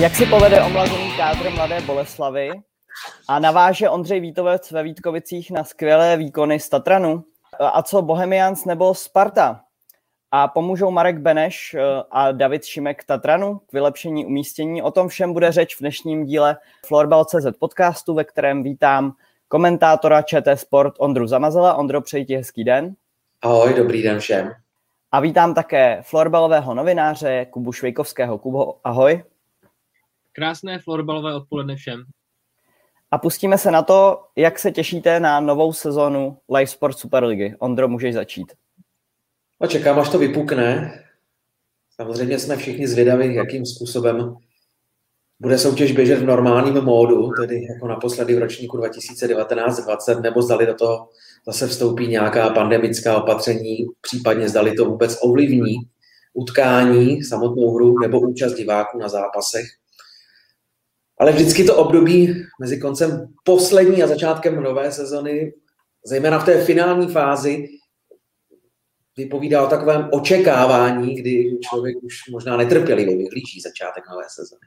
Jak si povede omlazený kádr Mladé Boleslavy a naváže Ondřej Vítovec ve Vítkovicích na skvělé výkony z Tatranu? A co Bohemians nebo Sparta? A pomůžou Marek Beneš eh, a David Šimek Tatranu k vylepšení umístění? O tom všem bude řeč v dnešním díle Florbal.cz podcastu, ve kterém vítám komentátora ČT Sport Ondru Zamazela. Ondro, přeji ti hezký den. Ahoj, dobrý den všem. A vítám také florbalového novináře Kubu Švejkovského. Kubo, ahoj. Krásné florbalové odpoledne všem. A pustíme se na to, jak se těšíte na novou sezonu Live Sport Superligy. Ondro, můžeš začít. A čekám, až to vypukne. Samozřejmě jsme všichni zvědaví, jakým způsobem bude soutěž běžet v normálním módu, tedy jako naposledy v ročníku 2019-2020, nebo zdali do toho zase vstoupí nějaká pandemická opatření, případně zdali to vůbec ovlivní utkání, samotnou hru nebo účast diváků na zápasech. Ale vždycky to období mezi koncem poslední a začátkem nové sezony, zejména v té finální fázi, vypovídá o takovém očekávání, kdy člověk už možná netrpělivě vyhlíží začátek nové sezony.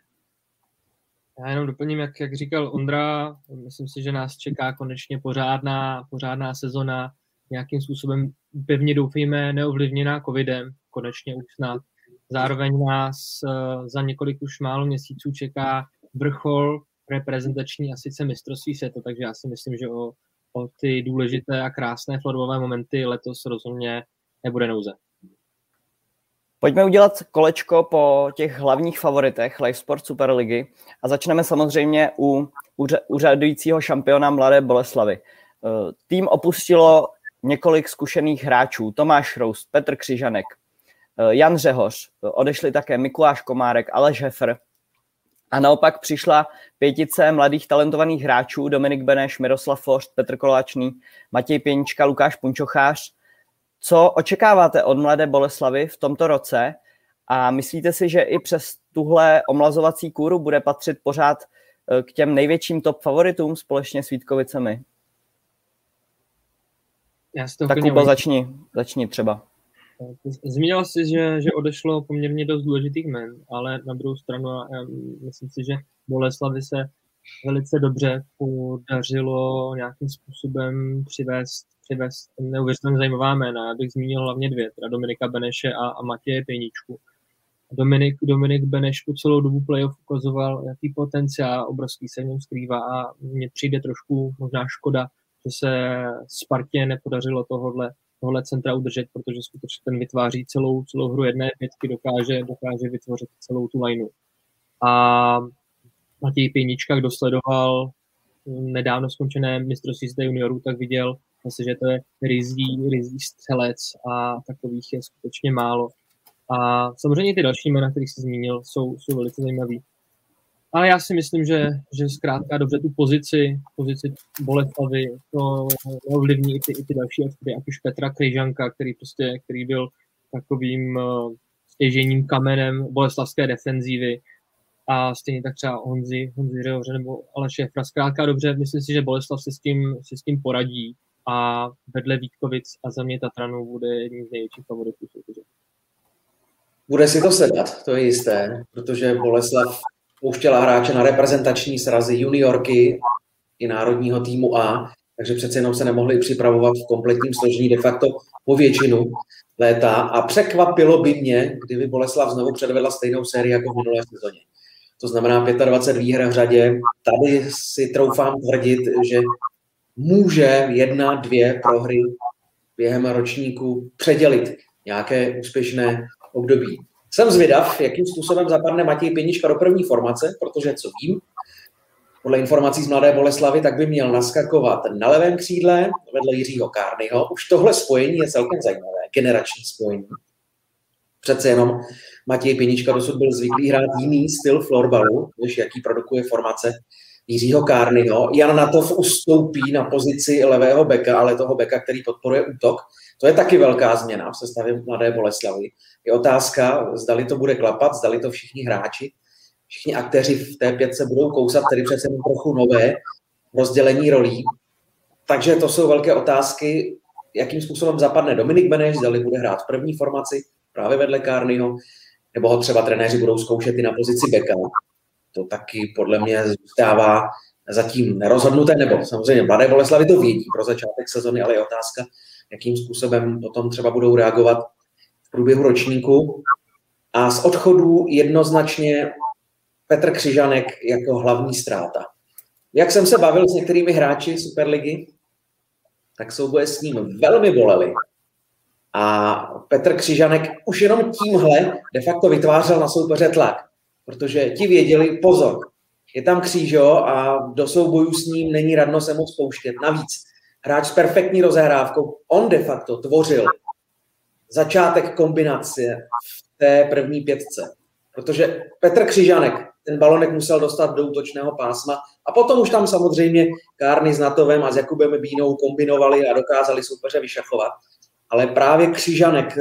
Já jenom doplním, jak, jak říkal Ondra, myslím si, že nás čeká konečně pořádná, pořádná sezona, nějakým způsobem pevně doufejme neovlivněná covidem, konečně už snad. Zároveň nás uh, za několik už málo měsíců čeká vrchol reprezentační a sice mistrovství světa, takže já si myslím, že o, o ty důležité a krásné florbové momenty letos rozhodně nebude nouze. Pojďme udělat kolečko po těch hlavních favoritech Live Sport Superligy a začneme samozřejmě u úřadujícího šampiona Mladé Boleslavy. Eh, tým opustilo několik zkušených hráčů, Tomáš Roust, Petr Křižanek, eh, Jan Řehoř, odešli také Mikuláš Komárek, Aleš Hefer a naopak přišla pětice mladých talentovaných hráčů Dominik Beneš, Miroslav Forst, Petr Koláčný, Matěj Pěnička, Lukáš Punčochář, co očekáváte od Mladé Boleslavy v tomto roce a myslíte si, že i přes tuhle omlazovací kůru bude patřit pořád eh, k těm největším top favoritům společně s Vítkovicemi? Já si to tak Kubo, začni, začni třeba. Zmínil jsi, že, že odešlo poměrně dost důležitých men, ale na druhou stranu myslím si, že Boleslavy se velice dobře podařilo nějakým způsobem přivést přivést neuvěřitelně zajímavá jména. Já bych zmínil hlavně dvě, teda Dominika Beneše a, a Matěje Pěničku. Dominik, Dominik Beneš po celou dobu playoff ukazoval, jaký potenciál obrovský se v něm skrývá a mně přijde trošku možná škoda, že se Spartě nepodařilo tohle, tohle centra udržet, protože skutečně ten vytváří celou, celou hru jedné pětky, dokáže, dokáže vytvořit celou tu lineu. A Matěj Pěnička, kdo sledoval nedávno skončené mistrovství juniorů, tak viděl, Myslím, že to je rizí, rizí střelec a takových je skutečně málo. A samozřejmě ty další jména, které jsi zmínil, jsou, jsou velice zajímavý. Ale já si myslím, že, že zkrátka dobře tu pozici, pozici Boleslavy, to ovlivní i ty, i ty další aspekty, ať už Petra Kryžanka, který prostě, který byl takovým uh, stěžením kamenem boleslavské defenzívy a stejně tak třeba Honzi, Honzi Řehoře nebo Aleše Šefra. Zkrátka dobře, myslím si, že Boleslav se s tím, se s tím poradí a vedle Vítkovic a za mě Tatranu bude jedním z největších favoritů. Bude si to sedat, to je jisté, protože Boleslav pouštěla hráče na reprezentační srazy juniorky i národního týmu A, takže přece jenom se nemohli připravovat v kompletním složení de facto po většinu léta a překvapilo by mě, kdyby Boleslav znovu předvedla stejnou sérii jako v minulé sezóně. To znamená 25 výher v řadě. Tady si troufám tvrdit, že může jedna, dvě prohry během ročníku předělit nějaké úspěšné období. Jsem zvědav, jakým způsobem zapadne Matěj Pěnička do první formace, protože co vím, podle informací z Mladé Boleslavy, tak by měl naskakovat na levém křídle vedle Jiřího Kárnyho. Už tohle spojení je celkem zajímavé, generační spojení. Přece jenom Matěj Pěnička dosud byl zvyklý hrát jiný styl florbalu, než jaký produkuje formace Jiřího Kárnyho. Jan Natov ustoupí na pozici levého beka, ale toho beka, který podporuje útok. To je taky velká změna v sestavě Mladé Boleslavy. Je otázka, zdali to bude klapat, zdali to všichni hráči, všichni aktéři v té pětce budou kousat, tedy přece trochu nové rozdělení rolí. Takže to jsou velké otázky, jakým způsobem zapadne Dominik Beneš, zdali bude hrát v první formaci právě vedle Kárnyho, nebo ho třeba trenéři budou zkoušet i na pozici beka. to taky podle mě zůstává zatím nerozhodnuté, nebo samozřejmě Mladé Boleslavy to vědí pro začátek sezony, ale je otázka, jakým způsobem potom třeba budou reagovat průběhu ročníku. A z odchodů jednoznačně Petr Křižanek jako hlavní ztráta. Jak jsem se bavil s některými hráči Superligy, tak souboje s ním velmi bolely. A Petr Křižanek už jenom tímhle de facto vytvářel na soupeře tlak, protože ti věděli, pozor, je tam Křížo a do soubojů s ním není radno se moc pouštět. Navíc hráč s perfektní rozehrávkou, on de facto tvořil začátek kombinace v té první pětce. Protože Petr Křižanek ten balonek musel dostat do útočného pásma a potom už tam samozřejmě Kárny s Natovem a s Jakubem Bínou kombinovali a dokázali soupeře vyšachovat. Ale právě Křižanek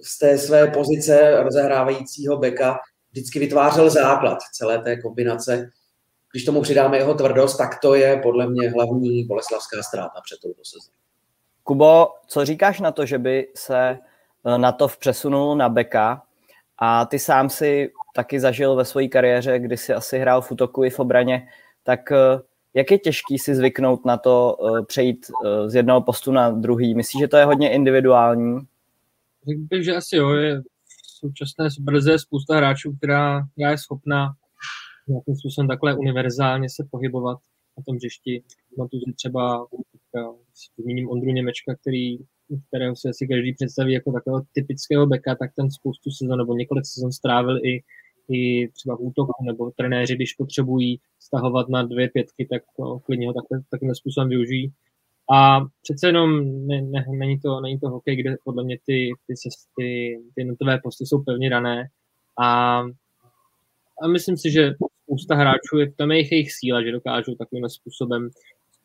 z té své pozice rozehrávajícího beka vždycky vytvářel základ celé té kombinace. Když tomu přidáme jeho tvrdost, tak to je podle mě hlavní boleslavská ztráta před touto sezónou. Kubo, co říkáš na to, že by se eh, na to přesunul na beka a ty sám si taky zažil ve své kariéře, kdy si asi hrál v útoku i v obraně, tak eh, jak je těžký si zvyknout na to eh, přejít z jednoho postu na druhý? Myslíš, že to je hodně individuální? Řekl bych, že asi jo, je současné brze spousta hráčů, která, která je schopná nějakým způsobem takhle univerzálně se pohybovat na tom hřišti. tu třeba zmíním Ondru Němečka, který, kterého si asi každý představí jako takového typického beka, tak ten spoustu sezon nebo několik sezon strávil i, i třeba v útoku, nebo trenéři, když potřebují stahovat na dvě pětky, tak to, klidně ho takhle, takovým způsobem využijí. A přece jenom ne, ne, není, to, není to hokej, kde podle mě ty, ty, ty, ty notové posty jsou pevně dané. A, a myslím si, že spousta hráčů je v tom jejich, jejich síla, že dokážou takovým způsobem,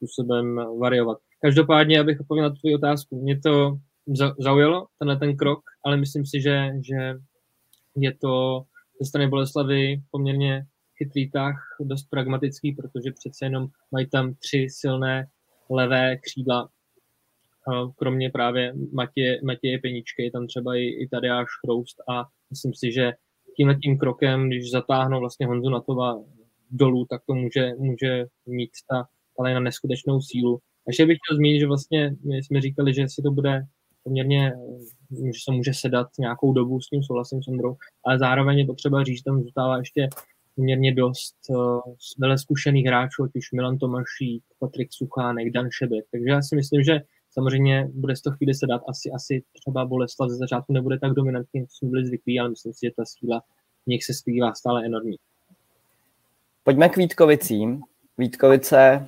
způsobem variovat. Každopádně, abych odpověděl na tu otázku, mě to zaujalo, tenhle ten krok, ale myslím si, že, že je to ze strany Boleslavy poměrně chytrý tah, dost pragmatický, protože přece jenom mají tam tři silné levé křídla, kromě právě Matěje, Matěje Peničky, je tam třeba i, i Tadeáš Chroust a myslím si, že tímhle tím krokem, když zatáhnou vlastně Honzu Natova dolů, tak to může, může mít ta ale na neskutečnou sílu. Ještě bych chtěl zmínit, že vlastně my jsme říkali, že si to bude poměrně, že se může sedat nějakou dobu s tím souhlasím s Ondrou, ale zároveň je potřeba říct, že tam zůstává ještě poměrně dost uh, zkušených hráčů, ať už Milan Tomašík, Patrik Suchánek, Dan Šebek. Takže já si myslím, že samozřejmě bude z toho chvíli se dát. Asi, asi třeba Boleslav ze začátku nebude tak dominantní, jak jsme byli zvyklí, ale myslím si, že ta síla v nich se skrývá stále enormní. Pojďme k Vítkovicím. Vítkovice eh,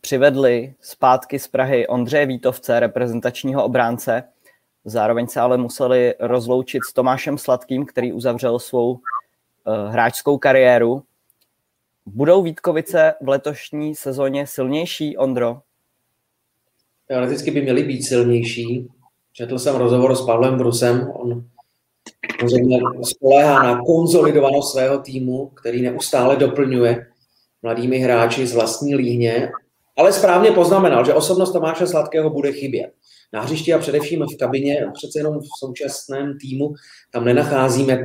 přivedli zpátky z Prahy Ondřeje Vítovce, reprezentačního obránce. Zároveň se ale museli rozloučit s Tomášem Sladkým, který uzavřel svou Eh, hráčskou kariéru. Budou Vítkovice v letošní sezóně silnější, Ondro? Teoreticky by měly být silnější. Četl jsem rozhovor s Pavlem Brusem. On samozřejmě spoléhá na konzolidovanost svého týmu, který neustále doplňuje mladými hráči z vlastní líhně, ale správně poznamenal, že osobnost Tomáše Sladkého bude chybět. Na hřišti a především v kabině, přece jenom v současném týmu, tam nenacházíme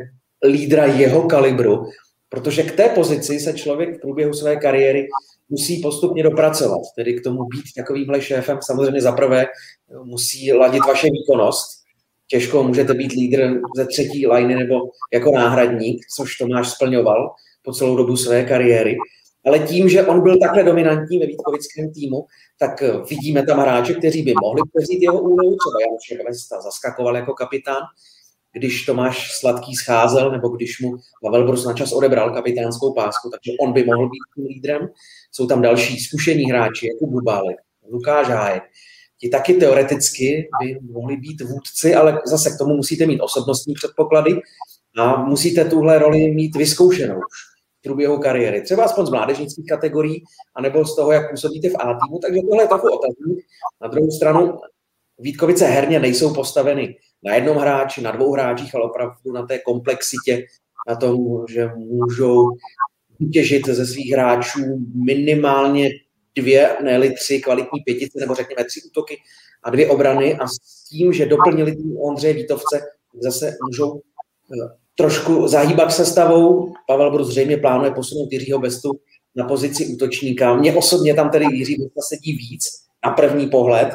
lídra jeho kalibru, protože k té pozici se člověk v průběhu své kariéry musí postupně dopracovat, tedy k tomu být takovýmhle šéfem. Samozřejmě zaprvé musí ladit vaše výkonnost. Těžko můžete být lídr ze třetí liny nebo jako náhradník, což Tomáš splňoval po celou dobu své kariéry. Ale tím, že on byl takhle dominantní ve Vítkovickém týmu, tak vidíme tam hráče, kteří by mohli převzít jeho úlohu, třeba Janušek Vesta zaskakoval jako kapitán, když Tomáš Sladký scházel, nebo když mu Pavel Brus na čas odebral kapitánskou pásku, takže on by mohl být tím lídrem. Jsou tam další zkušení hráči, jako Bubálek, Lukáš Hájek. Ti taky teoreticky by mohli být vůdci, ale zase k tomu musíte mít osobnostní předpoklady a musíte tuhle roli mít vyzkoušenou už průběhu kariéry. Třeba aspoň z mládežnických kategorií, anebo z toho, jak působíte v A týmu. Takže tohle je takový otazník. Na druhou stranu Vítkovice herně nejsou postaveny na jednom hráči, na dvou hráčích, ale opravdu na té komplexitě, na tom, že můžou vytěžit ze svých hráčů minimálně dvě, ne tři kvalitní pětice, nebo řekněme tři útoky a dvě obrany a s tím, že doplnili tým Ondřeje Vítovce, zase můžou eh, trošku zahýbat se stavou. Pavel Brus zřejmě plánuje posunout Jiřího Bestu na pozici útočníka. Mně osobně tam tedy Jiří Besta sedí víc na první pohled,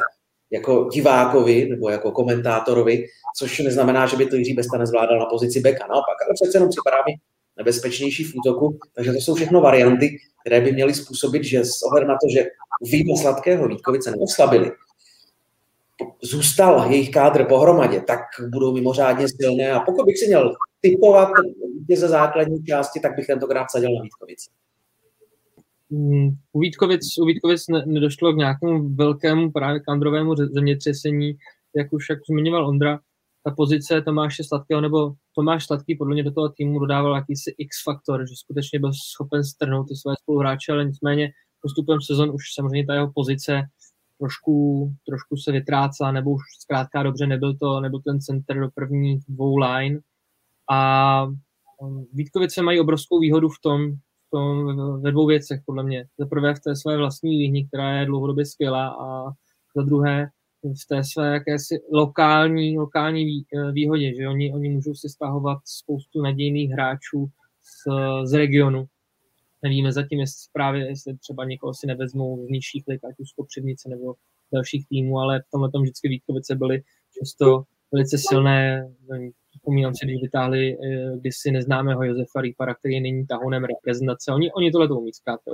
jako divákovi nebo jako komentátorovi, což neznamená, že by to Jiří Besta nezvládal na pozici beka. Naopak, ale přece jenom připadá mi nebezpečnější v útoku, takže to jsou všechno varianty, které by měly způsobit, že s ohledem na to, že výjima sladkého Vítkovice neoslabili, zůstal jejich kádr pohromadě, tak budou mimořádně silné a pokud bych si měl typovat ze základní části, tak bych tentokrát sadil na Vítkovice. Mm, u Vítkovic, u Vítkovic ne, nedošlo k nějakému velkému právě kandrovému zemětřesení, jak už jak zmiňoval Ondra, ta pozice Tomáše Sladkého, nebo Tomáš Sladký podle mě do toho týmu dodával jakýsi X-faktor, že skutečně byl schopen strhnout ty své spoluhráče, ale nicméně postupem sezon už samozřejmě ta jeho pozice trošku, trošku se vytrácela, nebo už zkrátka dobře nebyl to, nebyl ten center do prvních dvou line. A um, Vítkovice mají obrovskou výhodu v tom, v tom ve dvou věcech, podle mě. Za prvé v té své vlastní výhni, která je dlouhodobě skvělá, a za druhé v té své jakési lokální, lokální eh, výhodě, že oni, oni můžou si stahovat spoustu nadějných hráčů z, z regionu. Nevíme zatím, jestli právě jestli třeba někoho si nevezmou z nižších lig, ať už z Kopřivnice nebo dalších týmů, ale v tomhle tom vždycky Vítkovice byly často velice silné. Vzpomínám si, když vytáhli eh, kdysi neznámého Josefa Rýpara, který není tahonem reprezentace. Oni, oni tohle to umí zkrátka,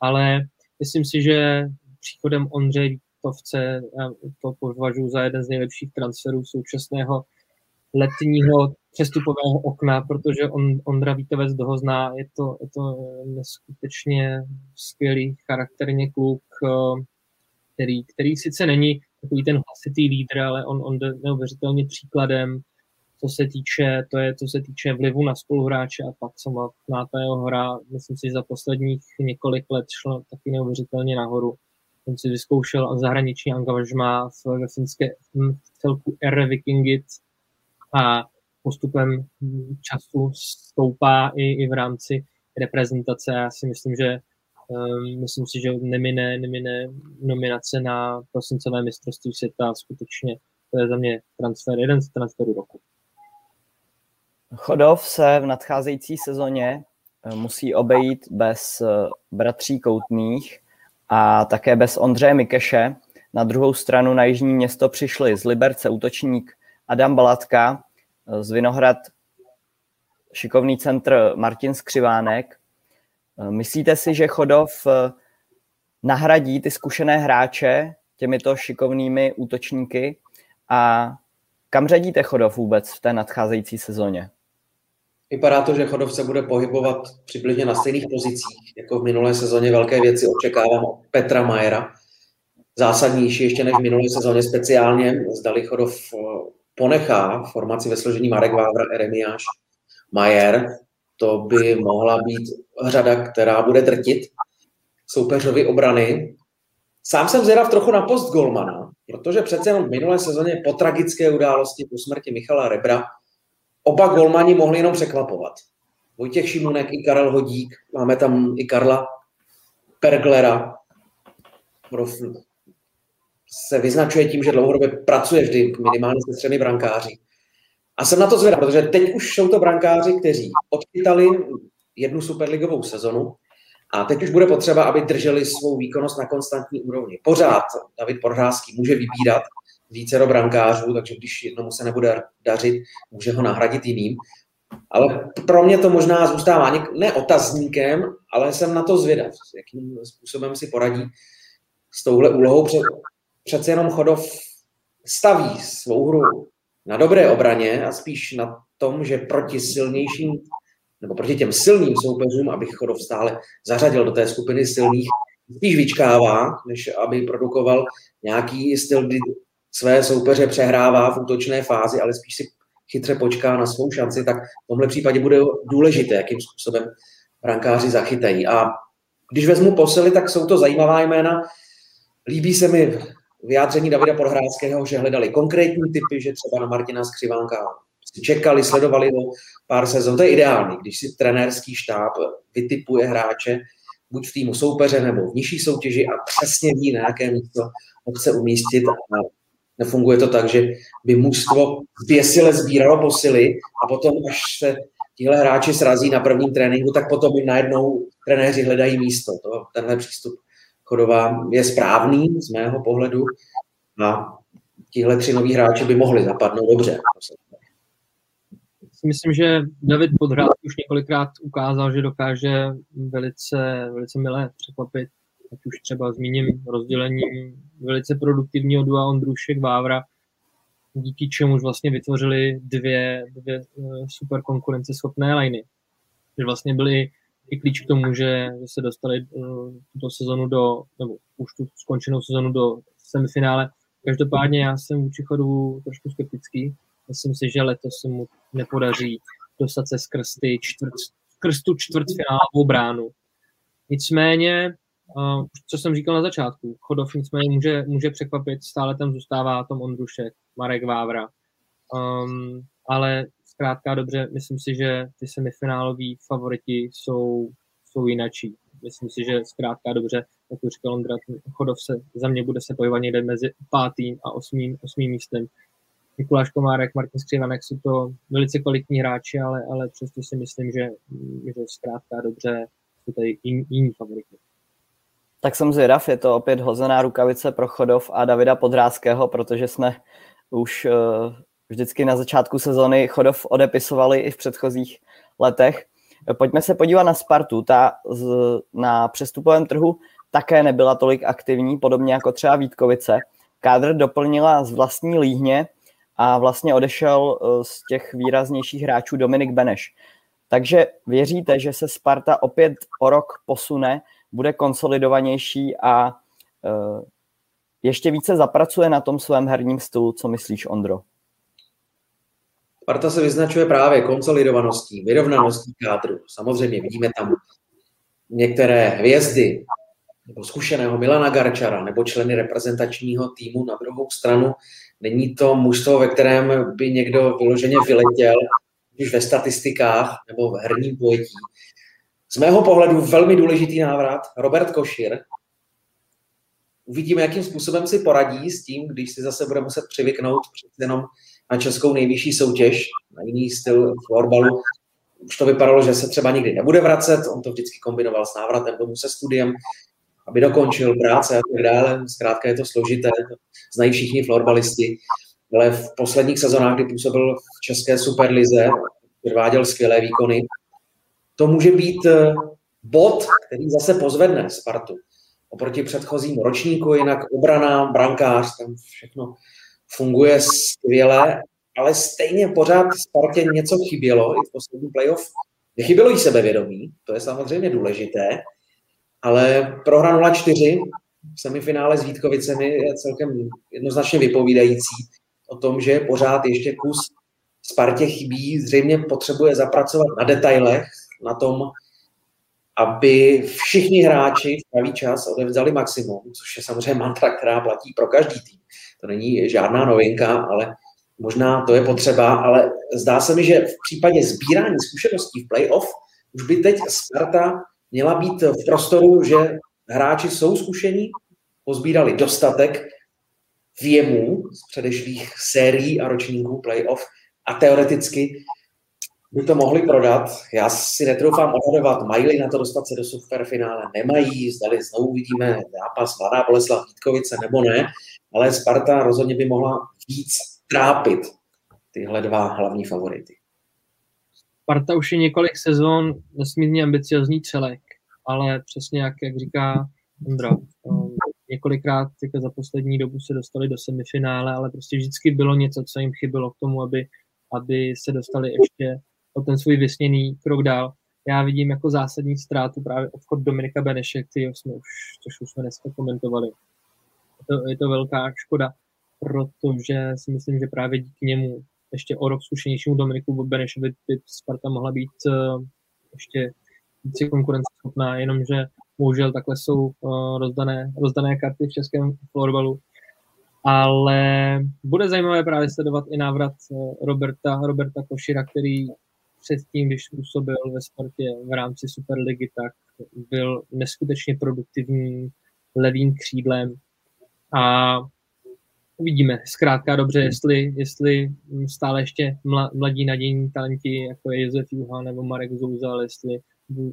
ale myslím si, že příchodem Ondřeje sportovce, já to považuji za jeden z nejlepších transferů současného letního přestupového okna, protože on, Ondra Vítovec toho zná, je to, je to neskutečně skvělý charakterně kluk, eh, který, který sice není takový ten hlasitý lídr, ale on, on jde neuvěřitelně příkladem, co se týče, to je, co se týče vlivu na spoluhráče a pak samotná ta jeho hra, myslím si, že za posledních několik let šlo taky neuvěřitelně nahoru. Jsem si vyzkoušel zahraniční angažma ve finské celku R Vikingit a postupem času stoupá i, i v rámci reprezentace. Já si myslím, že um, myslím si, že nemine, nemine nominace na prosincové mistrovství světa skutečně to je za mě transfer, jeden z transferů roku. Chodov se v nadcházející sezóně eh, musí obejít bez eh, bratří Koutných, a také bez Ondřeje Mikeše. Na druhou stranu na Jižní město přišli z Liberce útočník Adam Balatka, z Vinohrad šikovný centr Martin Skřivánek. Myslíte si, že Chodov eh, nahradí ty zkušené hráče těmito šikovnými útočníky a kam řadíte Chodov vůbec v té nadcházející sezóně? Vypadá to, že Chodov se bude pohybovat přibližně na stejných pozicích, jako v minulé sezóně velké věci očekávám od Petra Majera. Zásadnější ještě než v minulé sezóně speciálně, zdali Chodov eh, ponechá formaci ve složení Marek Vávra, Eremiáš, Majer, to by mohla být řada, která bude drtit soupeřovi obrany. Sám jsem zvědav trochu na post Golmana, protože přece jenom v minulé sezóně po tragické události po smrti Michala Rebra oba golmani mohli jenom překvapovat. Vojtěch Šimunek i Karel Hodík, máme tam i Karla Perglera, se vyznačuje tím, že dlouhodobě pracuje vždy minimálně se třemi brankáři. A jsem na to zvědavý, protože teď už jsou to brankáři, kteří odchytali jednu superligovou sezonu a teď už bude potřeba, aby drželi svou výkonnost na konstantní úrovni. Pořád David Proházský může vybírat více do brankářů, takže když jednomu se nebude dařit, může ho nahradit jiným. Ale pro mě to možná zůstává ne otazníkem, ale jsem na to zvědav, jakým způsobem si poradí s touhle úlohou. Přece jenom Chodov staví svou hru na dobré obraně a spíš na tom, že proti silnějším nebo proti těm silným soupeřům, aby Chodov stále zařadil do té skupiny silných, spíš vyčkává, než aby produkoval nějaký styl, kdy své soupeře přehrává v útočné fázi, ale spíš si chytře počká na svou šanci, tak v tomhle případě bude důležité, jakým způsobem brankáři zachytají. A když vezmu posily, tak jsou to zajímavá jména. Líbí se mi vyjádření Davida Podhrádského, že hledali konkrétní typy, že třeba na Martina Skřivánka čekali, sledovali ho pár sezon. To je ideální, když si trenérský štáb vytipuje hráče, buď v týmu soupeře nebo v nižší soutěži a přesně ví, na jaké místo ho chce umístit a Nefunguje to tak, že by mužstvo zběsile sbíralo posily a potom, až se tihle hráči srazí na prvním tréninku, tak potom jim najednou trenéři hledají místo. To, tenhle přístup Chodová je správný z mého pohledu a tihle tři noví hráči by mohli zapadnout dobře. Myslím, že David Podhrad už několikrát ukázal, že dokáže velice, velice milé překvapit, ať už třeba zmíním rozdělením velice produktivního dua Ondrušek Vávra, díky čemu už vlastně vytvořili dvě, dvě eh, super konkurenceschopné liny. Že vlastně byli i klíč k tomu, že, se dostali uh, tuto sezonu do, nebo už tu skončenou sezonu do semifinále. Každopádně já jsem vůči chodu trošku skeptický. Myslím si, že letos se mu nepodaří dostat se skrz, ty čtvrt, skrz tu čtvrtfinálovou bránu. Nicméně, uh, co jsem říkal na začátku, Chodov nicméně může, může překvapit, stále tam zůstává Tom Ondrušek, Marek Vávra, um, ale zkrátka dobře, myslím si, že ty semifináloví favoriti jsou, jsou jinačí. Myslím si, že zkrátka dobře, jak už říkal Ondra, Chodov se za mě bude se pohybovat někde mezi pátým a osmým, osmým místem. Mikuláš Komárek, Martin Skřivanek jsou to velice kvalitní hráči, ale, ale přesto si myslím, že, že zkrátka dobře jsou tady jiní, jiní favoriti. Tak jsem zvědav, je to opět hozená rukavice pro Chodov a Davida Podrázkého, protože jsme už uh, vždycky na začátku sezony Chodov odepisovali i v předchozích letech. Pojďme se podívat na Spartu. Ta z, na přestupovém trhu také nebyla tolik aktivní, podobně jako třeba Vítkovice. Kádr doplnila z vlastní líhně a vlastně odešel eh, z těch výraznějších hráčů Dominik Beneš. Takže věříte, že se Sparta opět o rok posune, bude konsolidovanější a uh, ještě více zapracuje na tom svém herním stylu, co myslíš, Ondro? Sparta se vyznačuje právě konsolidovaností, vyrovnaností kádru. Samozřejmě vidíme tam některé hvězdy, nebo zkušeného Milana Garčara, nebo členy reprezentačního týmu na druhou stranu. Není to mužstvo, ve kterém by někdo vyloženě vyletěl, už ve statistikách nebo v herním pojetí. Z mého pohledu velmi důležitý návrat Robert Košir. Uvidíme, jakým způsobem si poradí s tím, když si zase bude muset přivyknout přece jenom na českou nejvyšší soutěž, na jiný styl florbalu. Už to vypadalo, že se třeba nikdy nebude vracet, on to vždycky kombinoval s návratem domů se studiem, aby dokončil práce a tak dále. Zkrátka je to složité, znají všichni florbalisti. Ale v posledních sezónách, kdy působil v České superlize, předváděl skvělé výkony, to může být eh, bod, který zase pozvedne Spartu. Oproti předchozím ročníku, jinak obrana, brankář, tam všechno funguje skvěle, ale stejně pořád Spartě něco chybělo i v posledním playoff. Nechybělo jí sebevědomí, to je samozřejmě důležité, ale prohra 0-4 v semifinále s Vítkovicemi je celkem jednoznačně vypovídající o tom, že pořád ještě kus Spartě chybí, zřejmě potřebuje zapracovat na detailech, na tom, aby všichni hráči v pravý čas odevzdali maximum, což je samozřejmě mantra, která platí pro každý tým. To není žádná novinka, ale možná to je potřeba, ale zdá se mi, že v případě sbírání zkušeností v playoff už by teď Sparta měla být v prostoru, že hráči jsou zkušení, pozbírali dostatek věmů z předešlých sérií a ročníků playoff a teoreticky by to mohli prodat. Já si netroufám odhadovat, mají na to dostat se do superfinále, nemají, zdali znovu vidíme zápas Mladá Boleslav Vítkovice nebo ne, ale Sparta rozhodně by mohla víc trápit tyhle dva hlavní favority. Sparta už je několik sezon nesmírně ambiciozní třelek, ale přesně jak, jak říká Ondra, několikrát za poslední dobu se dostali do semifinále, ale prostě vždycky bylo něco, co jim chybělo k tomu, aby, aby se dostali ještě o ten svůj vysněný krok dál. Já vidím jako zásadní ztrátu právě odchod Dominika Beneše, který jsme už, což už jsme dneska komentovali. Je to, je to velká škoda, protože si myslím, že právě díky němu ještě o rok zkušenějšímu Dominiku Benešovi by Sparta mohla být uh, ještě více konkurenceschopná, jenomže bohužel takhle jsou uh, rozdané, rozdané karty v českém florbalu. Ale bude zajímavé právě sledovat i návrat uh, Roberta, Roberta Košira, který předtím, když působil ve sportě v rámci Superligy, tak byl neskutečně produktivní levým křídlem a uvidíme. Zkrátka dobře, jestli, jestli stále ještě mladí nadějní talenti, jako je Josef Juha nebo Marek Zouzal, jestli,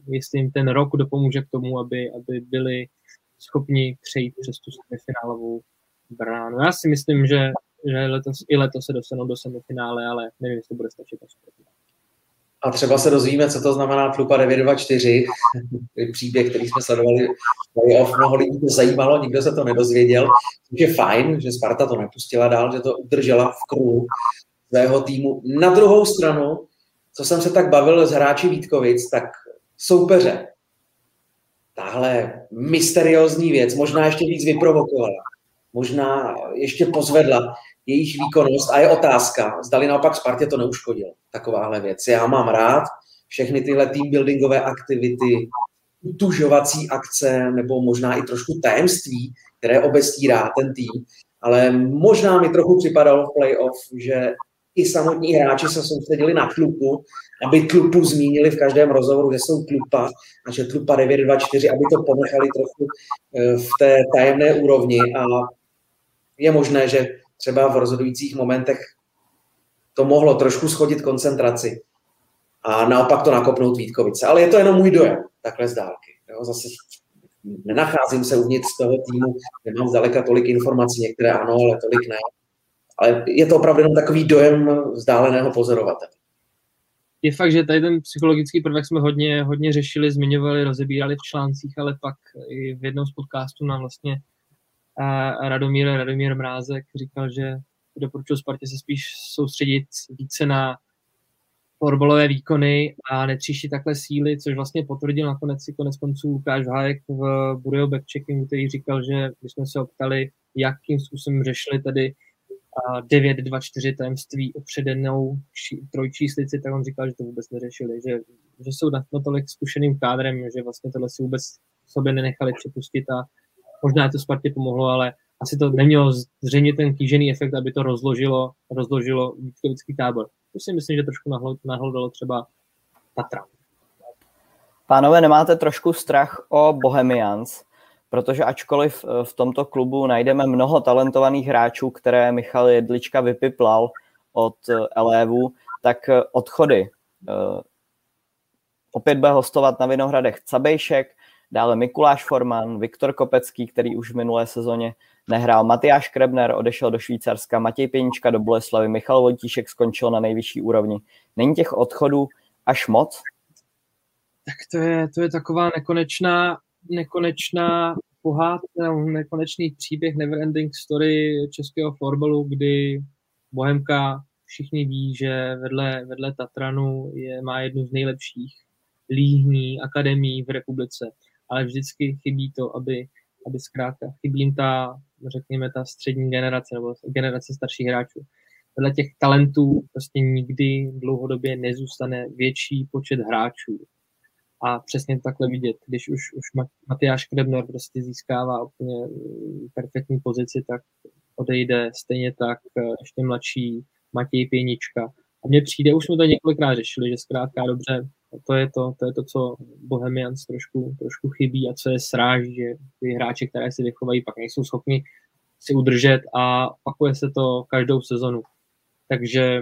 jestli jim ten rok dopomůže k tomu, aby, aby byli schopni přejít přes tu semifinálovou bránu. Já si myslím, že, že letos, i letos se dostanou do semifinále, ale nevím, jestli bude stačit. A třeba se dozvíme, co to znamená Tlupa 924, příběh, který jsme sledovali playoff. Mnoho lidí to zajímalo, nikdo se to nedozvěděl. Je fajn, že Sparta to nepustila dál, že to udržela v kruhu svého týmu. Na druhou stranu, co jsem se tak bavil s hráči Vítkovic, tak soupeře tahle mysteriózní věc možná ještě víc vyprovokovala. Možná ještě pozvedla jejich výkonnost a je otázka, zdali naopak Spartě to neuškodilo, takováhle věc. Já mám rád všechny tyhle team buildingové aktivity, utužovací akce nebo možná i trošku tajemství, které obestírá ten tým, ale možná mi trochu připadalo v playoff, že i samotní hráči se soustředili na tlupu, aby tlupu zmínili v každém rozhovoru, že jsou tlupa a že tlupa 924, aby to ponechali trochu eh, v té tajemné úrovni a je možné, že třeba v rozhodujících momentech to mohlo trošku schodit koncentraci a naopak to nakopnout Vítkovice. Ale je to jenom můj dojem, takhle z dálky. Jo? Zase nenacházím se uvnitř toho týmu, nemám zdaleka tolik informací, některé ano, ale tolik ne. Ale je to opravdu jenom takový dojem vzdáleného pozorovatele. Je fakt, že tady ten psychologický prvek jsme hodně, hodně řešili, zmiňovali, rozebírali v článcích, ale pak i v jednom z podcastů nám vlastně a Radomír, Radomír Mrázek říkal, že doporučil Spartě se spíš soustředit více na florbalové výkony a netříštit takhle síly, což vlastně potvrdil nakonec si konec konců Lukáš Hájek v Burio backcheckingu, který říkal, že když jsme se optali, jakým způsobem řešili tady 9-2-4 tajemství o předenou trojčíslici, tak on říkal, že to vůbec neřešili, že, že jsou natolik zkušeným kádrem, že vlastně tohle si vůbec sobě nenechali připustit a možná to Spartě pomohlo, ale asi to nemělo zřejmě ten kýžený efekt, aby to rozložilo, rozložilo Vítkovický tábor. To si myslím, že trošku nahlodalo třeba Tatra. Pánové, nemáte trošku strach o Bohemians? Protože ačkoliv eh, v tomto klubu najdeme mnoho talentovaných hráčů, které Michal Jedlička vypiplal od eh, Elévu, tak eh, odchody. Opět bude hostovat na Vinohradech Cabejšek, dále Mikuláš Forman, Viktor Kopecký, který už v minulé sezóně nehrál, Matyáš Krebner odešel do Švýcarska, Matěj Pěnička do Boleslavy, Michal Vojtíšek skončil na nejvyšší úrovni. Není těch odchodů až moc? Tak to je, to je taková nekonečná, nekonečná pohádka, nekonečný příběh, neverending story českého florbalu, kdy Bohemka všichni ví, že vedle, vedle Tatranu je, má jednu z nejlepších líhní akademií v republice ale vždycky chybí to, aby, aby zkrátka chybí jim ta, řekněme, ta střední generace nebo generace starších hráčů. Vedle těch talentů prostě nikdy dlouhodobě nezůstane větší počet hráčů. A přesně takhle vidět, když už, už Matyáš Krebner prostě získává úplně mm, perfektní pozici, tak odejde stejně tak eh, ještě mladší Matěj Pěnička. A mně přijde, už jsme to několikrát řešili, že zkrátka dobře, to je to, to je to, co Bohemians trošku, trošku chybí a co je sráží, že ty hráči, které si vychovají, pak nejsou schopni si udržet a pakuje se to každou sezonu. Takže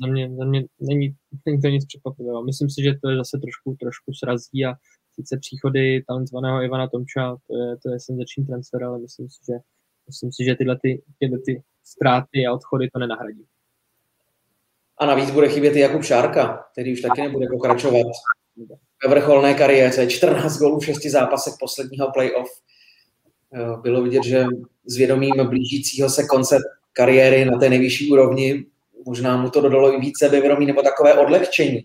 za mě, za mě není, není to nic překvapivého. Myslím si, že to je zase trošku, trošku srazí a sice příchody talentovaného Ivana Tomča, to je, to je senzační transfer, ale myslím si, že, myslím si, že tyhle, ty, tyhle ty ztráty a odchody to nenahradí. A navíc bude chybět i Jakub Šárka, který už taky nebude pokračovat ve vrcholné kariéře. 14 gólů v 6 zápasech posledního playoff. Bylo vidět, že s vědomím blížícího se konce kariéry na té nejvyšší úrovni možná mu to dodalo i více sebevědomí nebo takové odlehčení.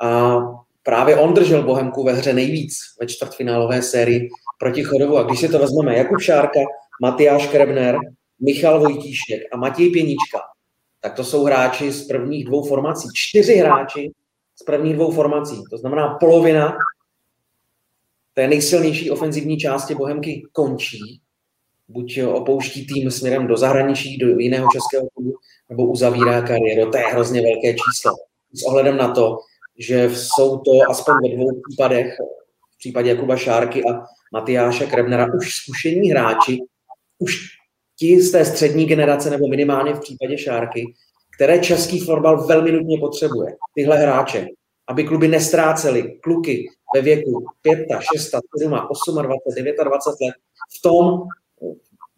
A právě on držel Bohemku ve hře nejvíc ve čtvrtfinálové sérii proti Chodovu. A když si to vezmeme, Jakub Šárka, Matyáš Krebner, Michal Vojtíšek a Matěj Pěnička, tak to jsou hráči z prvních dvou formací. Čtyři hráči z prvních dvou formací. To znamená polovina té nejsilnější ofenzivní části Bohemky končí. Buď opouští tým směrem do zahraničí, do jiného českého klubu, nebo uzavírá kariéru. To je hrozně velké číslo. S ohledem na to, že jsou to aspoň ve dvou případech, v případě Jakuba Šárky a Matyáše Krebnera, už zkušení hráči, už ti z té střední generace, nebo minimálně v případě Šárky, které český fotbal velmi nutně potřebuje. Tyhle hráče, aby kluby nestrácely kluky ve věku 5, 6, 7, 8, 29, 20 let v tom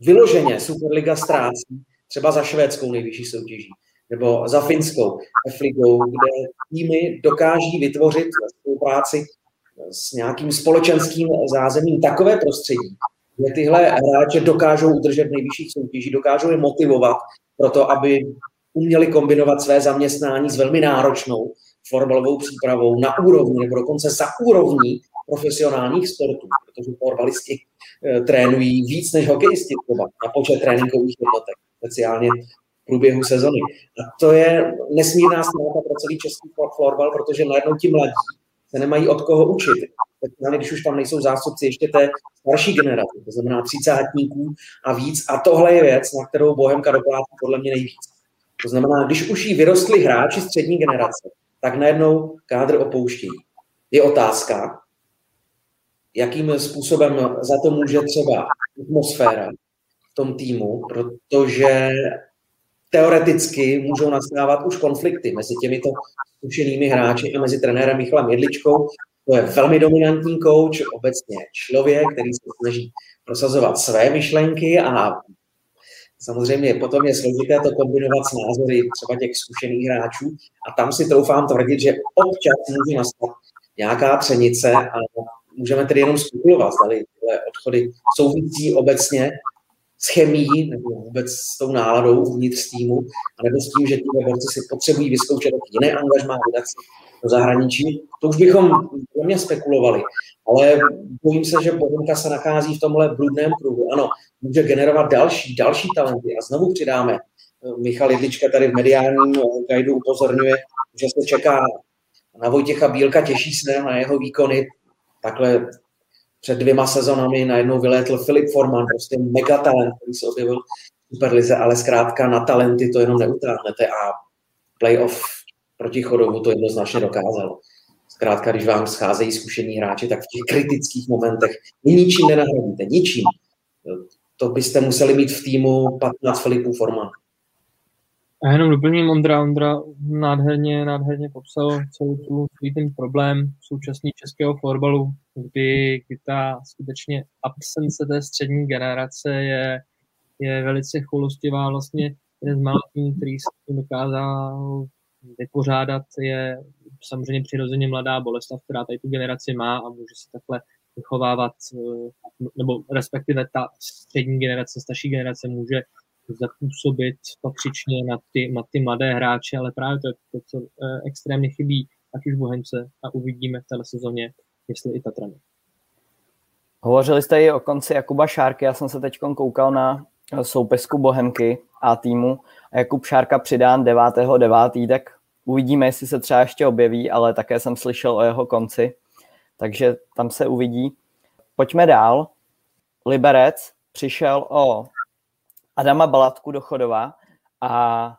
vyloženě Superliga ztrácí třeba za švédskou nejvyšší soutěží nebo za finskou F-ligou, kde týmy dokáží vytvořit spolupráci s nějakým společenským zázemím takové prostředí, kde tyhle hráče dokážou udržet v nejvyšších soutěží, dokážou je motivovat pro to, aby uměli kombinovat své zaměstnání s velmi náročnou fotbalovou přípravou na úrovni nebo dokonce za úrovní profesionálních sportů, protože fotbalisti e, trénují víc než hokejisti třeba na počet tréninkových jednotek, speciálně v průběhu sezony. A to je nesmírná ztráta pro celý český florbal, protože najednou ti mladí se nemají od koho učit. Speciálně, když už tam nejsou zástupci ještě té starší generace, to znamená třicátníků a víc. A tohle je věc, na kterou Bohemka doplácí podle mě nejvíc. To znamená, když už jí vyrostli hráči střední generace, tak najednou kádr opouštějí. Je otázka, jakým způsobem za to může třeba atmosféra v tom týmu, protože teoreticky můžou nastávat už konflikty mezi těmito zkušenými hráči a mezi trenérem Michalem Jedličkou. To je velmi dominantní kouč, obecně člověk, který se snaží prosazovat své myšlenky a samozřejmě potom je složité to kombinovat s názory třeba těch zkušených hráčů. A tam si troufám tvrdit, že občas může nastat nějaká třenice a můžeme tedy jenom spekulovat, zda tyhle odchody souvisí obecně s chemií nebo vůbec s tou náladou uvnitř týmu, nebo s tím, že ty borci si potřebují vyzkoušet jiné angažmá, vydat do zahraničí. To už bychom mě spekulovali. Ale bojím se, že Bohemka se nachází v tomhle bludném kruhu. Ano, může generovat další, další talenty a znovu přidáme. Michal Jedlička tady v mediálním guidu upozorňuje, že se čeká na Vojtěcha Bílka, těší se na jeho výkony. Takhle před dvěma sezonami najednou vylétl Filip Forman, prostě megatalent, který se objevil v Superlize, ale zkrátka na talenty to jenom neutáhnete a playoff proti Chodovu to jednoznačně dokázalo. Zkrátka, když vám scházejí zkušení hráči, tak v těch kritických momentech ničím nenahradíte, ničím. To byste museli mít v týmu 15 Filipů Forman. A jenom doplním, Ondra, Ondra nádherně, nádherně popsal celý tu, ten problém současný českého fotbalu, kdy, kdy ta skutečně absence té střední generace je, je velice choulostivá. Vlastně jeden z malých týmů, který se dokázal vypořádat, je samozřejmě přirozeně mladá Boleslav, která tady tu generaci má a může se takhle vychovávat, eh, nebo respektive ta střední generace, starší generace může zapůsobit patřičně na ty, na ty mladé hráče, ale právě to je to, co eh, extrémně chybí, ať už Bohemce a uvidíme v této sezóně, jestli i Tatrany. Hovořili jste i o konci Jakuba Šárky, já jsem se teď koukal na soupisku Bohemky a týmu Jakub Šárka přidán 9.9., tak uvidíme, jestli se třeba ještě objeví, ale také jsem slyšel o jeho konci, takže tam se uvidí. Pojďme dál. Liberec přišel o Adama Balatku do Chodova a